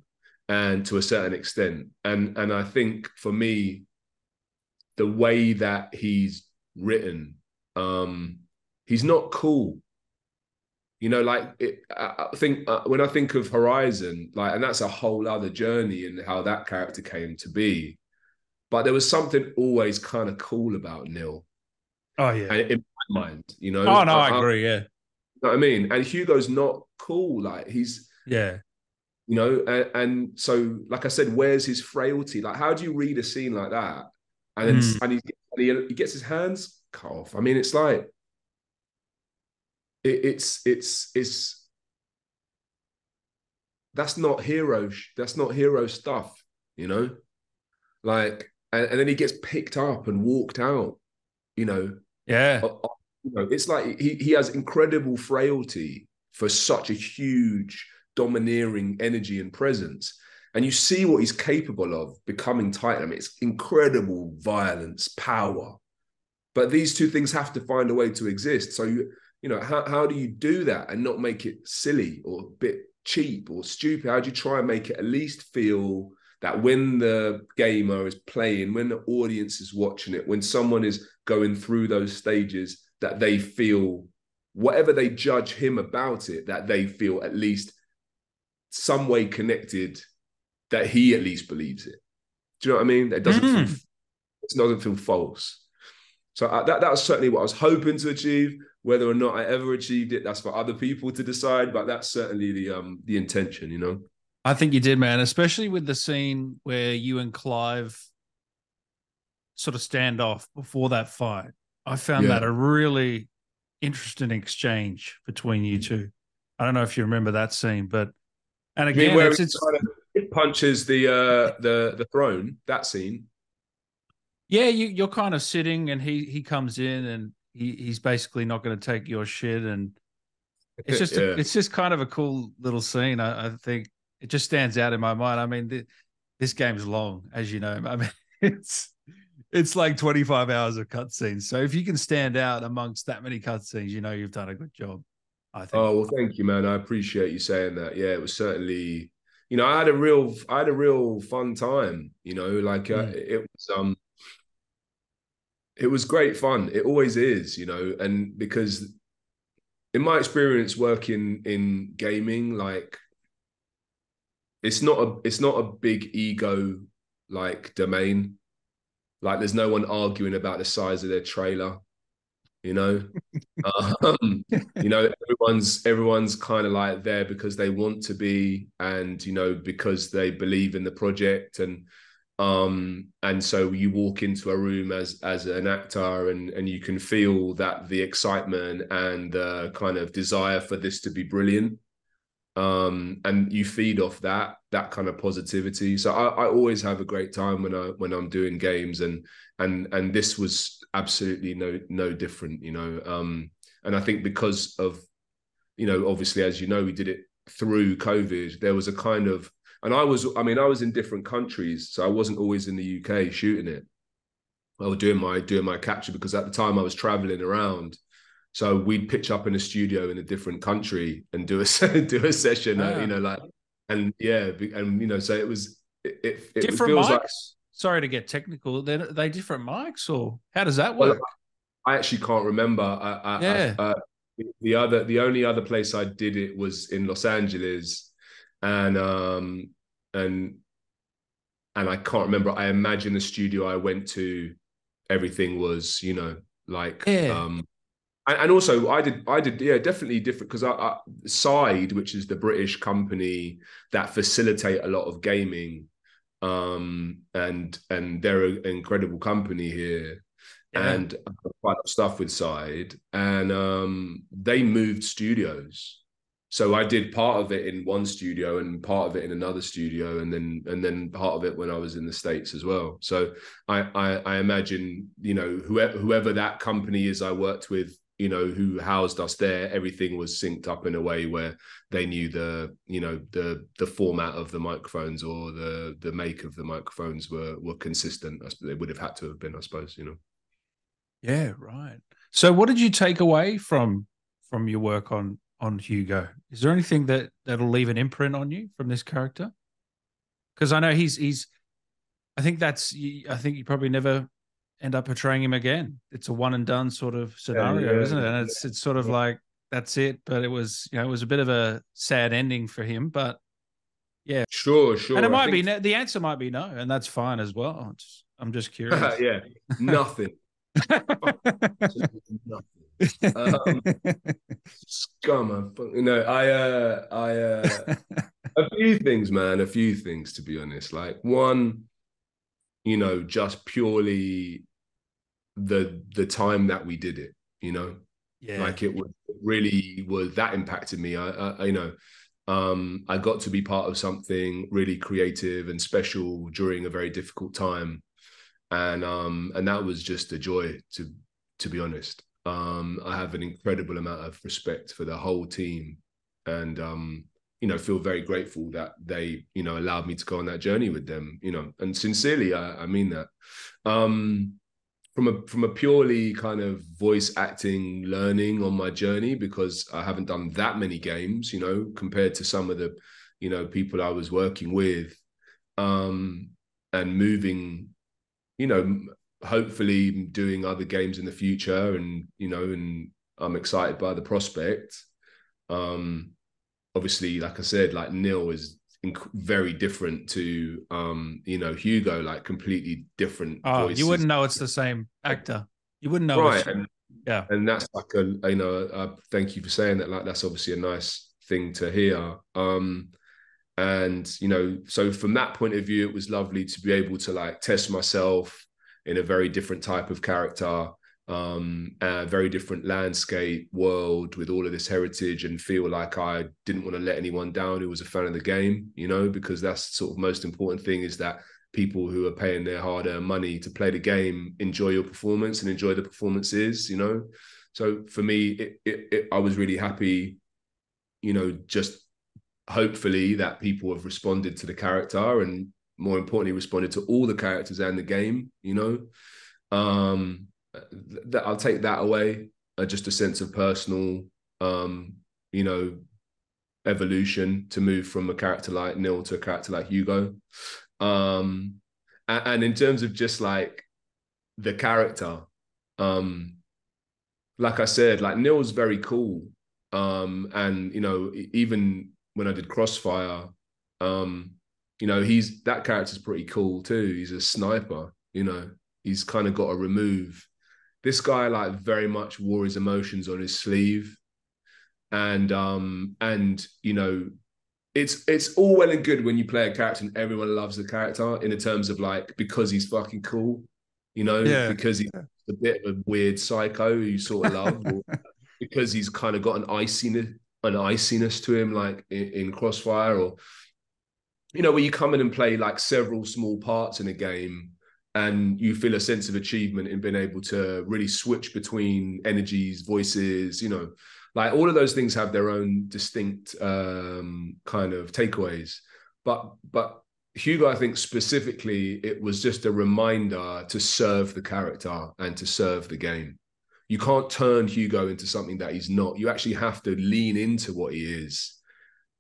and to a certain extent. And and I think for me the way that he's written um he's not cool you know like it, i I think uh, when i think of horizon like and that's a whole other journey and how that character came to be but there was something always kind of cool about Nil Oh yeah. and in my mind you know Oh no, I agree. Yeah. you know what i mean and hugo's not cool like he's Yeah. you know and, and so like i said where's his frailty like how do you read a scene like that and then Mm. and, he, and he, he gets his hands cut off i mean it's like it, it's it's it's that's not hero that's not hero stuff you know like and, and then he gets picked up and walked out you know Yeah. you know, it's like he, he has incredible frailty for such a huge, domineering energy and presence. And you see what he's capable of becoming Titan. I mean, it's incredible violence, power. But these two things have to find a way to exist. So you, you know, how, how do you do that and not make it silly or a bit cheap or stupid? How do you try and make it at least feel that when the gamer is playing, when the audience is watching it, when someone is going through those stages, that they feel whatever they judge him about it, that they feel at least some way connected, that he at least believes it. Do you know what I mean? That doesn't Mm. feel, it doesn't feel false. So I, that that was certainly what I was hoping to achieve. Whether or not I ever achieved it, that's for other people to decide. But that's certainly the um the intention, you know. I think you did, man, especially with the scene where you and Clive sort of stand off before that fight. I found Yeah. that a really interesting exchange between you two. I don't know if you remember that scene, but and I mean, again, where it's, of punches the uh the the throne. That scene. yeah, you you're kind of sitting and he he comes in and he he's basically not going to take your shit and it's just a, Yeah. it's just kind of a cool little scene. I, I think it just stands out in my mind. I mean, th- this game's long, as you know. I mean, it's it's like 25 hours of cutscenes. So if you can stand out amongst that many cutscenes, you know you've done a good job. I think. Oh well, thank you, man. I appreciate you saying that. Yeah, it was certainly, you know, I had a real, I had a real fun time. You know, like uh, Mm. it was, um, it was great fun. It always is, you know, and because in my experience working in gaming, like it's not a, it's not a big ego like domain. Like there's no one arguing about the size of their trailer, you know. um, you know everyone's everyone's kind of like there because they want to be and you know because they believe in the project and um and so you walk into a room as as an actor and and you can feel that the excitement and the kind of desire for this to be brilliant. Um and you feed off that that kind of positivity. So I, I always have a great time when i when i'm doing games and and and this was absolutely no no different you know. Um and I think because of, you know, obviously, as you know, we did it through COVID, there was a kind of, and I was, I mean, I was in different countries, so I wasn't always in the UK shooting it. I was doing my doing my capture because at the time I was traveling around, so we'd pitch up in a studio in a different country and do a do a session, uh, Ah. you know, like, and yeah, and you know, so it was it it, it different feels mics. like Sorry to get technical. They're they different mics, or how does that Well, work? I actually can't remember. I, I, Yeah. I, uh, the other, the only other place I did it was in Los Angeles, and um, and and I can't remember. I imagine the studio I went to, everything was, you know, like Yeah. um, and also I did I did yeah definitely different because I, I Side which is the British company that facilitate a lot of gaming um and and they're an incredible company here yeah. and quite a lot of stuff with Side and um they moved studios so I did part of it in one studio and part of it in another studio, and then and then part of it when I was in the states as well. So I I, I imagine you know whoever whoever that company is I worked with you know who housed us there everything was synced up in a way where they knew the you know the the format of the microphones or the the make of the microphones were were consistent. They would have had to have been i suppose you know. Yeah right. So what did you take away from from your work on on hugo is there anything that that'll leave an imprint on you from this character because i know he's he's i think that's i think you probably never end up portraying him again. It's a one and done sort of scenario, yeah, yeah, isn't it? And it's it's sort of like that's it. But it was you know it was a bit of a sad ending for him. But yeah, sure, sure. And it might be the answer might be no, and that's fine as well. Just, I'm just curious. yeah, nothing. nothing. Um, scum. You know, I, uh, I, uh, a few things, man. A few things, to be honest. Like one, you know, just purely the the time that we did it you know yeah like it was really was that impacted me I, I, you know um i got to be part of something really creative and special during a very difficult time and um and that was just a joy to to be honest um i have an incredible amount of respect for the whole team and um you know feel very grateful that they you know allowed me to go on that journey with them you know and sincerely i, I mean that. Um from a from a purely kind of voice acting learning on my journey because I haven't done that many games, you know, compared to some of the, you know, people I was working with, um, and moving, you know, hopefully doing other games in the future, and you know, and I'm excited by the prospect. Um, obviously, like I said, like Nil is very different to um you know Hugo like completely different oh voices. you wouldn't know it's the same actor you wouldn't know right and, yeah and that's like a you know uh, thank you for saying that like that's obviously a nice thing to hear um and you know so from that point of view it was lovely to be able to like test myself in a very different type of character um, a very different landscape world with all of this heritage and feel like I didn't want to let anyone down who was a fan of the game, you know, because that's sort of most important thing is that people who are paying their hard-earned money to play the game enjoy your performance and enjoy the performances, you know. So for me, it, it, it, I was really happy, you know, just hopefully that people have responded to the character and more importantly responded to all the characters and the game, you know. Um, that I'll take that away. Uh, just a sense of personal, um, you know, evolution to move from a character like Nil to a character like Hugo. Um, and, and in terms of just like the character, um, like I said, like Nil's very cool. Um, and you know, even when I did Crossfire, um, you know, he's that character's pretty cool too. He's a sniper, you know, he's kind of got to remove this guy like very much wore his emotions on his sleeve and um and you know it's it's all well and good when you play a character and everyone loves the character in the terms of like because he's fucking cool you know yeah. because he's a bit of a weird psycho you sort of love because he's kind of got an iciness an iciness to him like in, in crossfire or you know where you come in and play like several small parts in a game and you feel a sense of achievement in being able to really switch between energies voices you know like all of those things have their own distinct um, kind of takeaways. But but hugo i think specifically it was just a reminder to serve the character and to serve the game. You can't turn hugo into something that he's not. You actually have to lean into what he is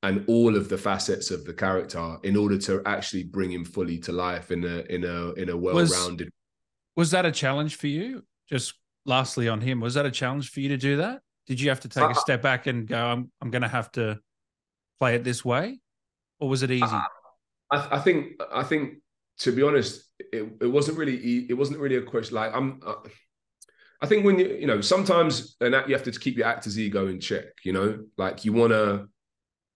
and all of the facets of the character in order to actually bring him fully to life in a in a in a well-rounded was, was that a challenge for you? Just lastly on him was that a challenge for you to do that? Did you have to take uh, a step back and go i'm, I'm going to have to play it this way or was it easy? Uh, I, I, think i think to be honest it, it wasn't really it wasn't really a question like i'm uh, I think when you you know sometimes and you have to keep your actor's ego in check. You know, like you want to,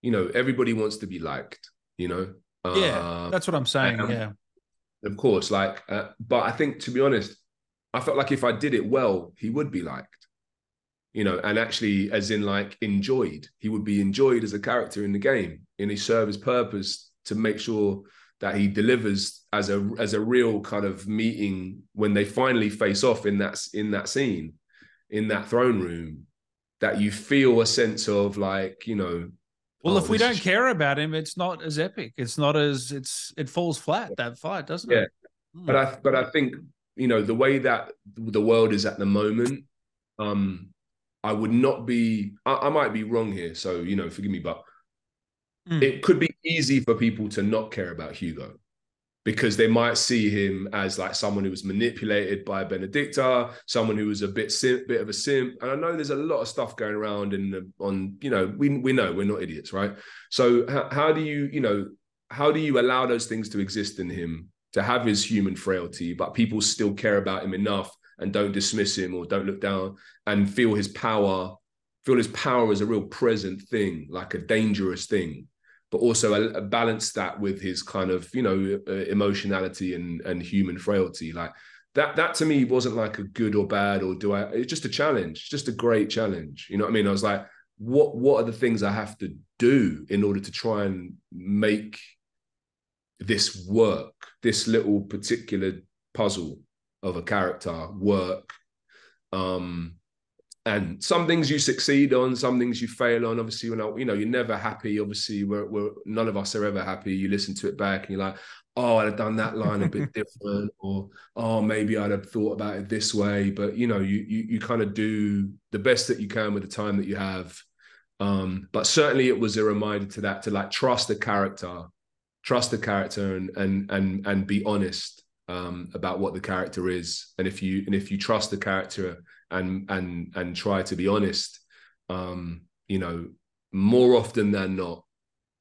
you know, everybody wants to be liked. You know. Yeah, uh, that's what I'm saying. yeah. Of course, like, uh, but I think to be honest, I felt like if I did it well, he would be liked. You know, and actually, as in like enjoyed, he would be enjoyed as a character in the game, and he serve his purpose to make sure that he delivers as a as a real kind of meeting when they finally face off in that in that scene in that throne room that you feel a sense of like you know well oh, if we don't care about him it's not as epic. It's not as it's it falls flat that fight doesn't yeah. it? Yeah but i but i think you know the way that the world is at the moment um i would not be I, I might be wrong here so you know forgive me but mm. it could be easy for people to not care about hugo because they might see him as like someone who was manipulated by Benedikta, someone who was a bit simp, bit of a simp. And I know there's a lot of stuff going around the, on, you know, we we know we're not idiots, right? So how do you, you know, how do you allow those things to exist in him to have his human frailty, but people still care about him enough and don't dismiss him or don't look down and feel his power, feel his power as a real present thing, like a dangerous thing but also balance that with his kind of you know uh, emotionality and and human frailty. Like that that to me wasn't like a good or bad or do I it's just a challenge just a great challenge. You know what I mean? I was like what what are the things I have to do in order to try and make this work this little particular puzzle of a character work? Um and some things you succeed on, some things you fail on. Obviously, when I, you know you're never happy. Obviously, we're, we're none of us are ever happy. You listen to it back and you're like, oh, I'd have done that line a bit different, or oh, maybe I'd have thought about it this way. But you know, you you, you kind of do the best that you can with the time that you have. Um, but certainly, it was a reminder to that to like trust the character, trust the character, and and and and be honest um, about what the character is. And if you and if you trust the character and and and try to be honest um you know more often than not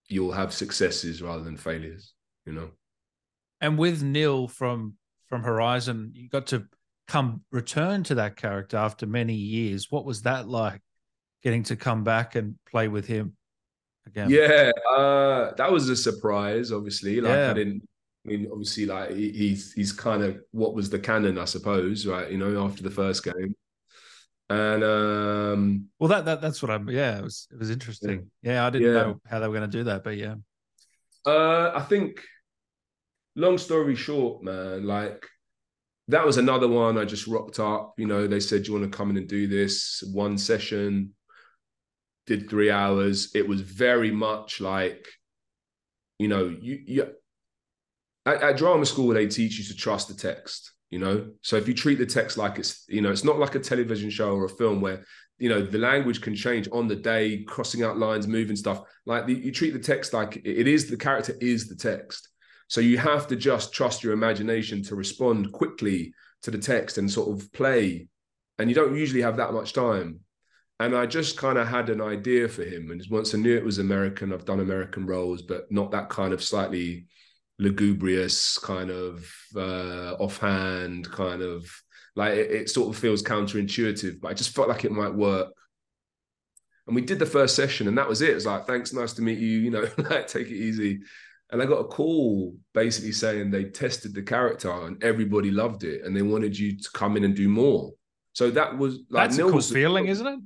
you'll have successes rather than failures you know? And with Nil from from horizon you got to come return to that character after many years. What was that like getting to come back and play with him again? Yeah uh that was a surprise obviously. Like yeah. i didn't I mean, obviously, like he's he's kind of what was the canon, I suppose, right? You know, after the first game, and um well that, that that's what i'm yeah it was it was interesting. Yeah, yeah i didn't yeah. know how they were going to do that but yeah. Uh i think long story short man like that was another one i just rocked up. You know they said you want to come in and do this one session? Did three hours. It was very much like you know you, you at, at drama school they teach you to trust the text you know? So if you treat the text like it's you know it's not like a television show or a film where you know the language can change on the day crossing out lines moving stuff. Like the, you treat the text like it is the character is the text. So you have to just trust your imagination to respond quickly to the text and sort of play. And you don't usually have that much time. And i just kind of had an idea for him. And once i knew it was american i've done american roles but not that kind of slightly lugubrious kind of uh, offhand kind of like it, it, sort of feels counterintuitive but i just felt like it might work. And we did the first session and that was it. It's like thanks nice to meet you you know like take it easy. And i got a call basically saying they tested the character and everybody loved it and they wanted you to come in and do more. So that was like that's Nil a cool feeling isn't it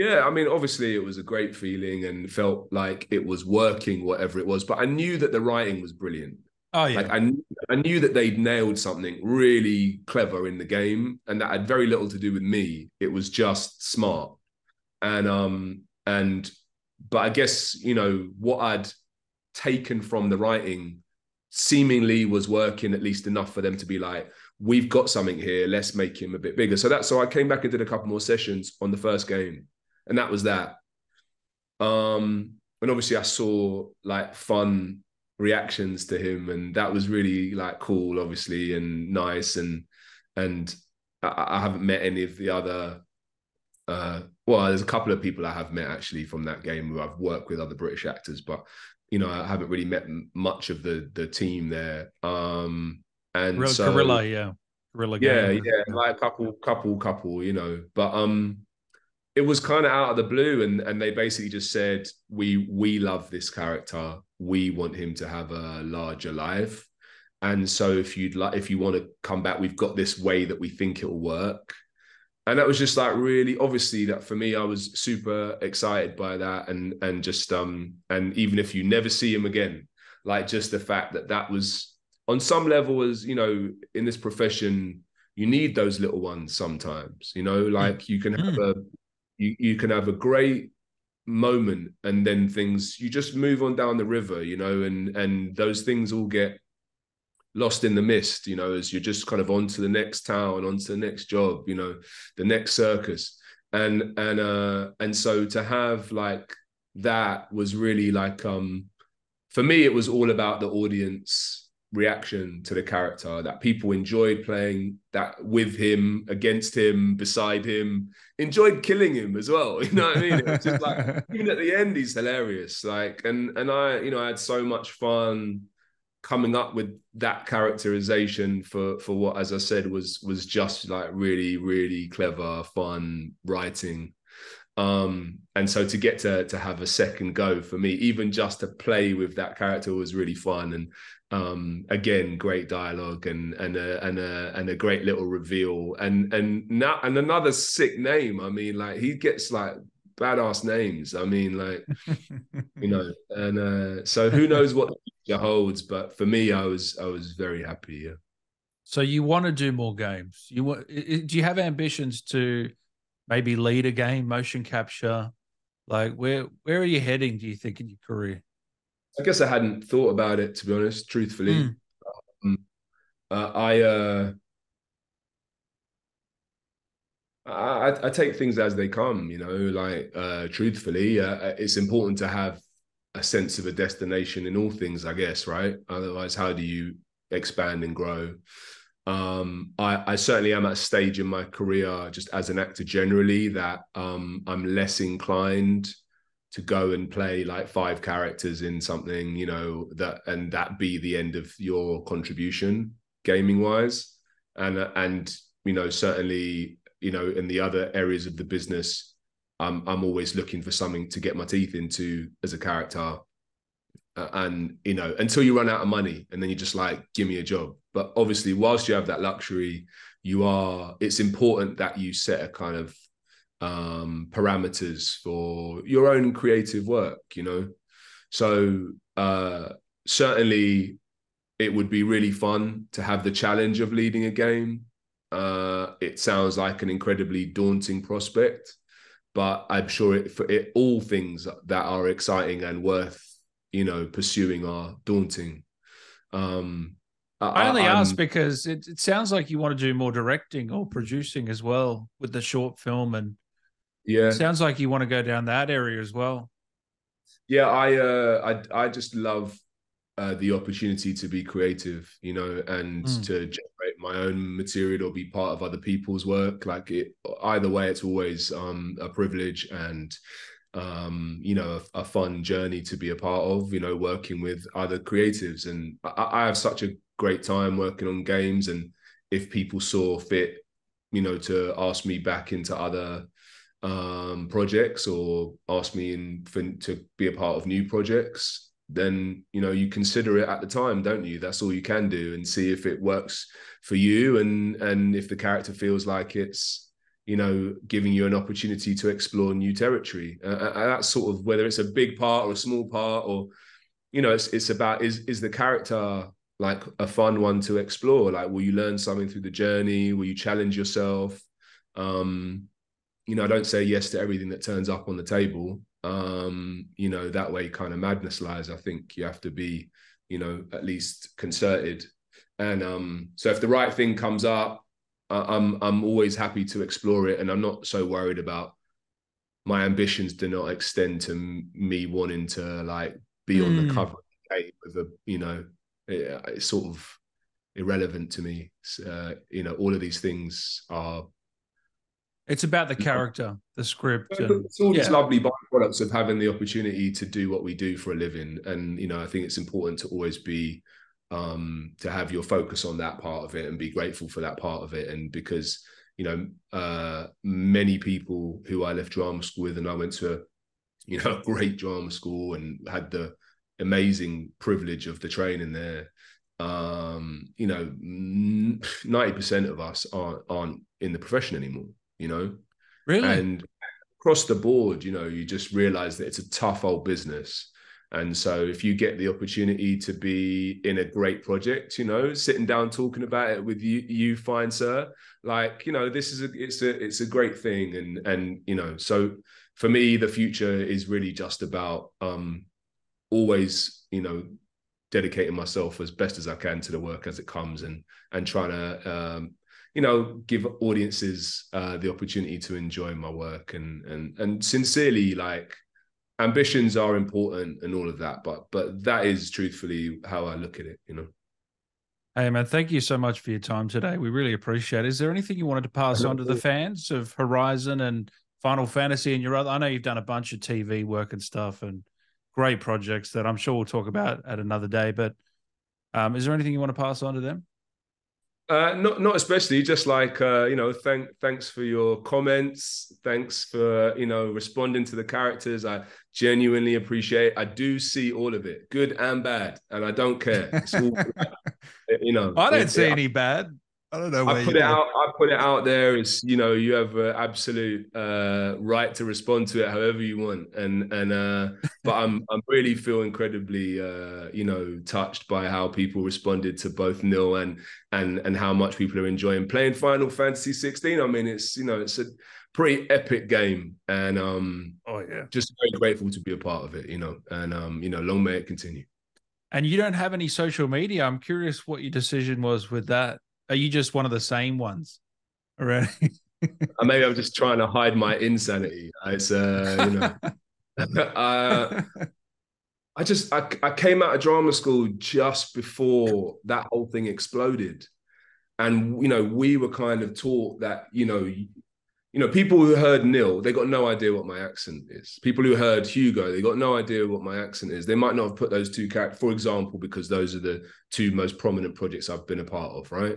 yeah, I mean, obviously it was a great feeling and felt like it was working, whatever it was. But I knew that the writing was brilliant. Oh yeah, like I knew, I knew that they'd nailed something really clever in the game, and that had very little to do with me. It was just smart, and um and but I guess you know what I'd taken from the writing seemingly was working at least enough for them to be like, we've got something here. Let's make him a bit bigger. So that so I came back and did a couple more sessions on the first game and that was that. Um, and obviously I saw like fun reactions to him, and that was really like cool, obviously, and nice. And and I, I haven't met any of the other. Uh, well, there's a couple of people I have met actually from that game who I've worked with other British actors, but you know I haven't really met much of the the team there. Um, and Real so, Guerrilla, yeah, Guerrilla yeah, yeah, like a couple, couple, couple, you know. But um, it was kind of out of the blue, and and they basically just said, "We we love this character. We want him to have a larger life." And so, if you'd like, if you want to come back, we've got this way that we think it will work. And that was just like really, obviously, that for me, I was super excited by that, and and just um, and even if you never see him again, like just the fact that that was on some level, as you know, in this profession, you need those little ones sometimes. You know, like you can have a you you can have a great moment and then things you just move on down the river you know and and those things all get lost in the mist you know as you're just kind of on to the next town on to the next job you know the next circus. And and uh and so to have like that was really like um for me it was all about the audience reaction to the character that people enjoyed playing that with him against him beside him enjoyed killing him as well you know what i mean? It was just like even at the end he's hilarious like and and i you know i had so much fun coming up with that characterization for for what as i said was was just like really really clever fun writing um and so to get to to have a second go for me even just to play with that character was really fun. And um again great dialogue and and a and a and a great little reveal. And and now and another sick name. I mean like he gets like badass names. I mean like you know and uh so who knows what the future holds. But for me i was i was very happy yeah. So you want to do more games? You want do you have ambitions to maybe lead a game motion capture like where where are you heading do you think in your career I guess I hadn't thought about it to be honest. Truthfully, mm. um, uh, I, uh, I I take things as they come. You know, like uh, truthfully, uh, it's important to have a sense of a destination in all things. I guess, right? Otherwise, how do you expand and grow? Um, I, I certainly am at a stage in my career, just as an actor generally, that um, I'm less inclined to go and play like five characters in something, you know, that and that be the end of your contribution gaming wise. And and you know, certainly, you know, in the other areas of the business, I'm I'm always looking for something to get my teeth into as a character. Uh, and you know, until you run out of money, and then you just like, give me a job. But obviously, whilst you have that luxury, you are. It's important that you set a kind of um, parameters for your own creative work, you know. So uh, certainly, it would be really fun to have the challenge of leading a game. Uh, it sounds like an incredibly daunting prospect, but I'm sure it, for it, all things that are exciting and worth, you know, pursuing are daunting. Um, I only I'm, ask because it, it sounds like you want to do more directing or producing as well with the short film and yeah. Sounds like you want to go down that area as well. Yeah, I uh I I just love uh, the opportunity to be creative, you know, and mm. to generate my own material or be part of other people's work. Like it, either way, it's always um, a privilege and um, you know a, a, fun journey to be a part of. You know, working with other creatives, and I, I have such a great time working on games. And if people saw fit, you know, to ask me back into other um, projects or ask me in for, to be a part of new projects, then you know you consider it at the time, don't you? That's all you can do, and see if it works for you, and and if the character feels like it's you know giving you an opportunity to explore new territory. Uh, uh, uh that's sort of whether it's a big part or a small part, or you know, it's it's about is is the character like a fun one to explore? Like, will you learn something through the journey? Will you challenge yourself? Um, you know, I don't say yes to everything that turns up on the table. Um, you know, that way kind of madness lies. I think you have to be, you know, at least concerted. And um, so if the right thing comes up, I'm I'm always happy to explore it, and I'm not so worried about my ambitions do not extend to me wanting to like be mm. on the hmm. cover with a you know it, it's sort of irrelevant to me. Uh, you know, all of these things are it's about the character, the script. And, it's all yeah. these lovely byproducts of having the opportunity to do what we do for a living. And, you know, I think it's important to always be um, to have your focus on that part of it and be grateful for that part of it. And because you know, uh, many people who I left drama school with, and I went to a you know a great drama school and had the amazing privilege of the training there. Um, you know, ninety percent of us aren't aren't in the profession anymore. You know, really, and across the board, you know, you just realize that it's a tough old business. And so if you get the opportunity to be in a great project, you know, sitting down talking about it with you, you fine sir, like, you know, this is a it's a it's a great thing. And and you know, so for me, the future is really just about um always, you know, dedicating myself as best as I can to the work as it comes and and trying to um you know give audiences uh, the opportunity to enjoy my work and and and sincerely like ambitions are important and all of that but but that is truthfully how i look at it you know? Hey man thank you so much for your time today. We really appreciate it. Is there anything you wanted to pass on to the fans of horizon and final fantasy and your other i know you've done a bunch of tv work and stuff and great projects that i'm sure we'll talk about at another day but um, is there anything you want to pass on to them uh, not not especially. Just like uh, you know, thank thanks for your comments. Thanks for you know responding to the characters. I genuinely appreciate. I do see all of it, good and bad, and I don't care. All, you know, I don't see any bad. I don't know. I put it out. I put it out there as you know, you have an absolute uh, right to respond to it however you want, and and uh, but I'm I'm really feel incredibly uh, you know touched by how people responded to both Nil and and and how much people are enjoying playing Final Fantasy 16. I mean, it's you know it's a pretty epic game, and um, oh yeah, just very grateful to be a part of it. You know, and um, you know, long may it continue. And you don't have any social media. I'm curious what your decision was with that. Are you just one of the same ones? Right. maybe I'm just trying to hide my insanity. It's uh, you know, uh, I just I, I came out of drama school just before that whole thing exploded, and you know we were kind of taught that you know you know, people who heard Nil, they got no idea what my accent is. People who heard Hugo, they got no idea what my accent is. They might not have put those two characters, for example, because those are the two most prominent projects I've been a part of, right?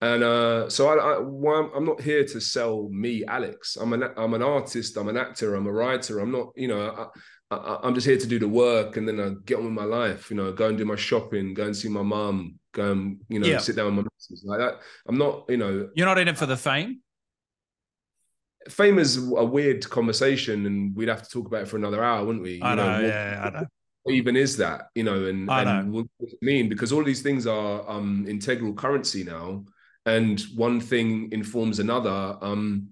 And uh, so I, I, I'm not here to sell me, Alex. I'm an I'm an artist. I'm an actor. I'm a writer. I'm not, you know, I, I, am just here to do the work and then I get on with my life. You know, go and do my shopping, go and see my mum, go and you know, yeah. sit down with my missus like that. I'm not, you know, you're not in it for the fame fame is a weird conversation, and we'd have to talk about it for another hour, wouldn't we? You I know, know what, yeah, I know. What even is that, you know, and, I and know. what does it mean? Because all these things are um, integral currency now, and one thing informs another. Um,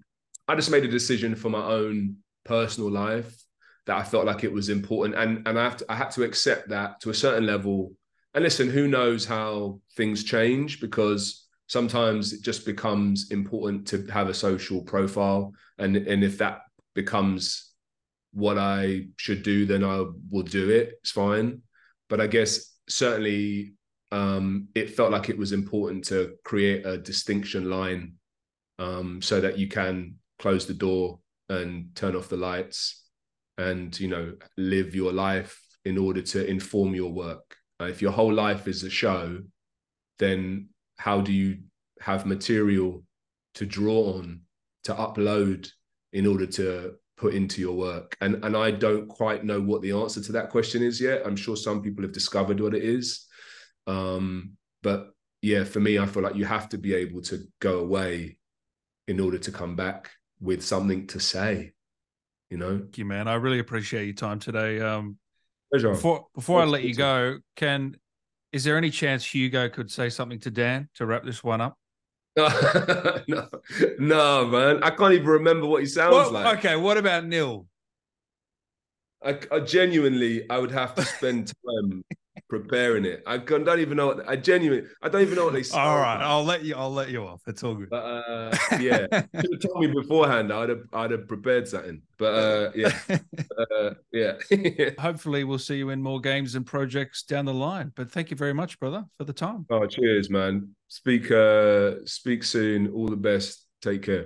I just made a decision for my own personal life that I felt like it was important, and and I have to, I had to accept that to a certain level. And listen, who knows how things change because sometimes it just becomes important to have a social profile and and if that becomes what i should do then i will do it it's fine but i guess certainly um, it felt like it was important to create a distinction line um, so that you can close the door and turn off the lights and you know live your life in order to inform your work. Uh, if your whole life is a show then how do you have material to draw on to upload in order to put into your work? And and I don't quite know what the answer to that question is yet. I'm sure some people have discovered what it is um, but yeah for me I feel like you have to be able to go away in order to come back with something to say you know Thank you man I really appreciate your time today um Pleasure. before before I let you go can is there any chance Hugo could say something to Dan to wrap this one up? no, no, man. I can't even remember what he sounds well, like. Okay, what about Nil? I, I, genuinely, I would have to spend time preparing it. I don't even know. What, I genuinely, I don't even know what they. Sound all right, like. I'll let you. I'll let you off. It's all good. But uh, yeah, should have told me beforehand. I'd have, I'd have prepared something. But uh, yeah, uh, yeah. Hopefully, we'll see you in more games and projects down the line. But thank you very much, brother, for the time. Oh, cheers, man. Speak, uh, speak soon. All the best. Take care.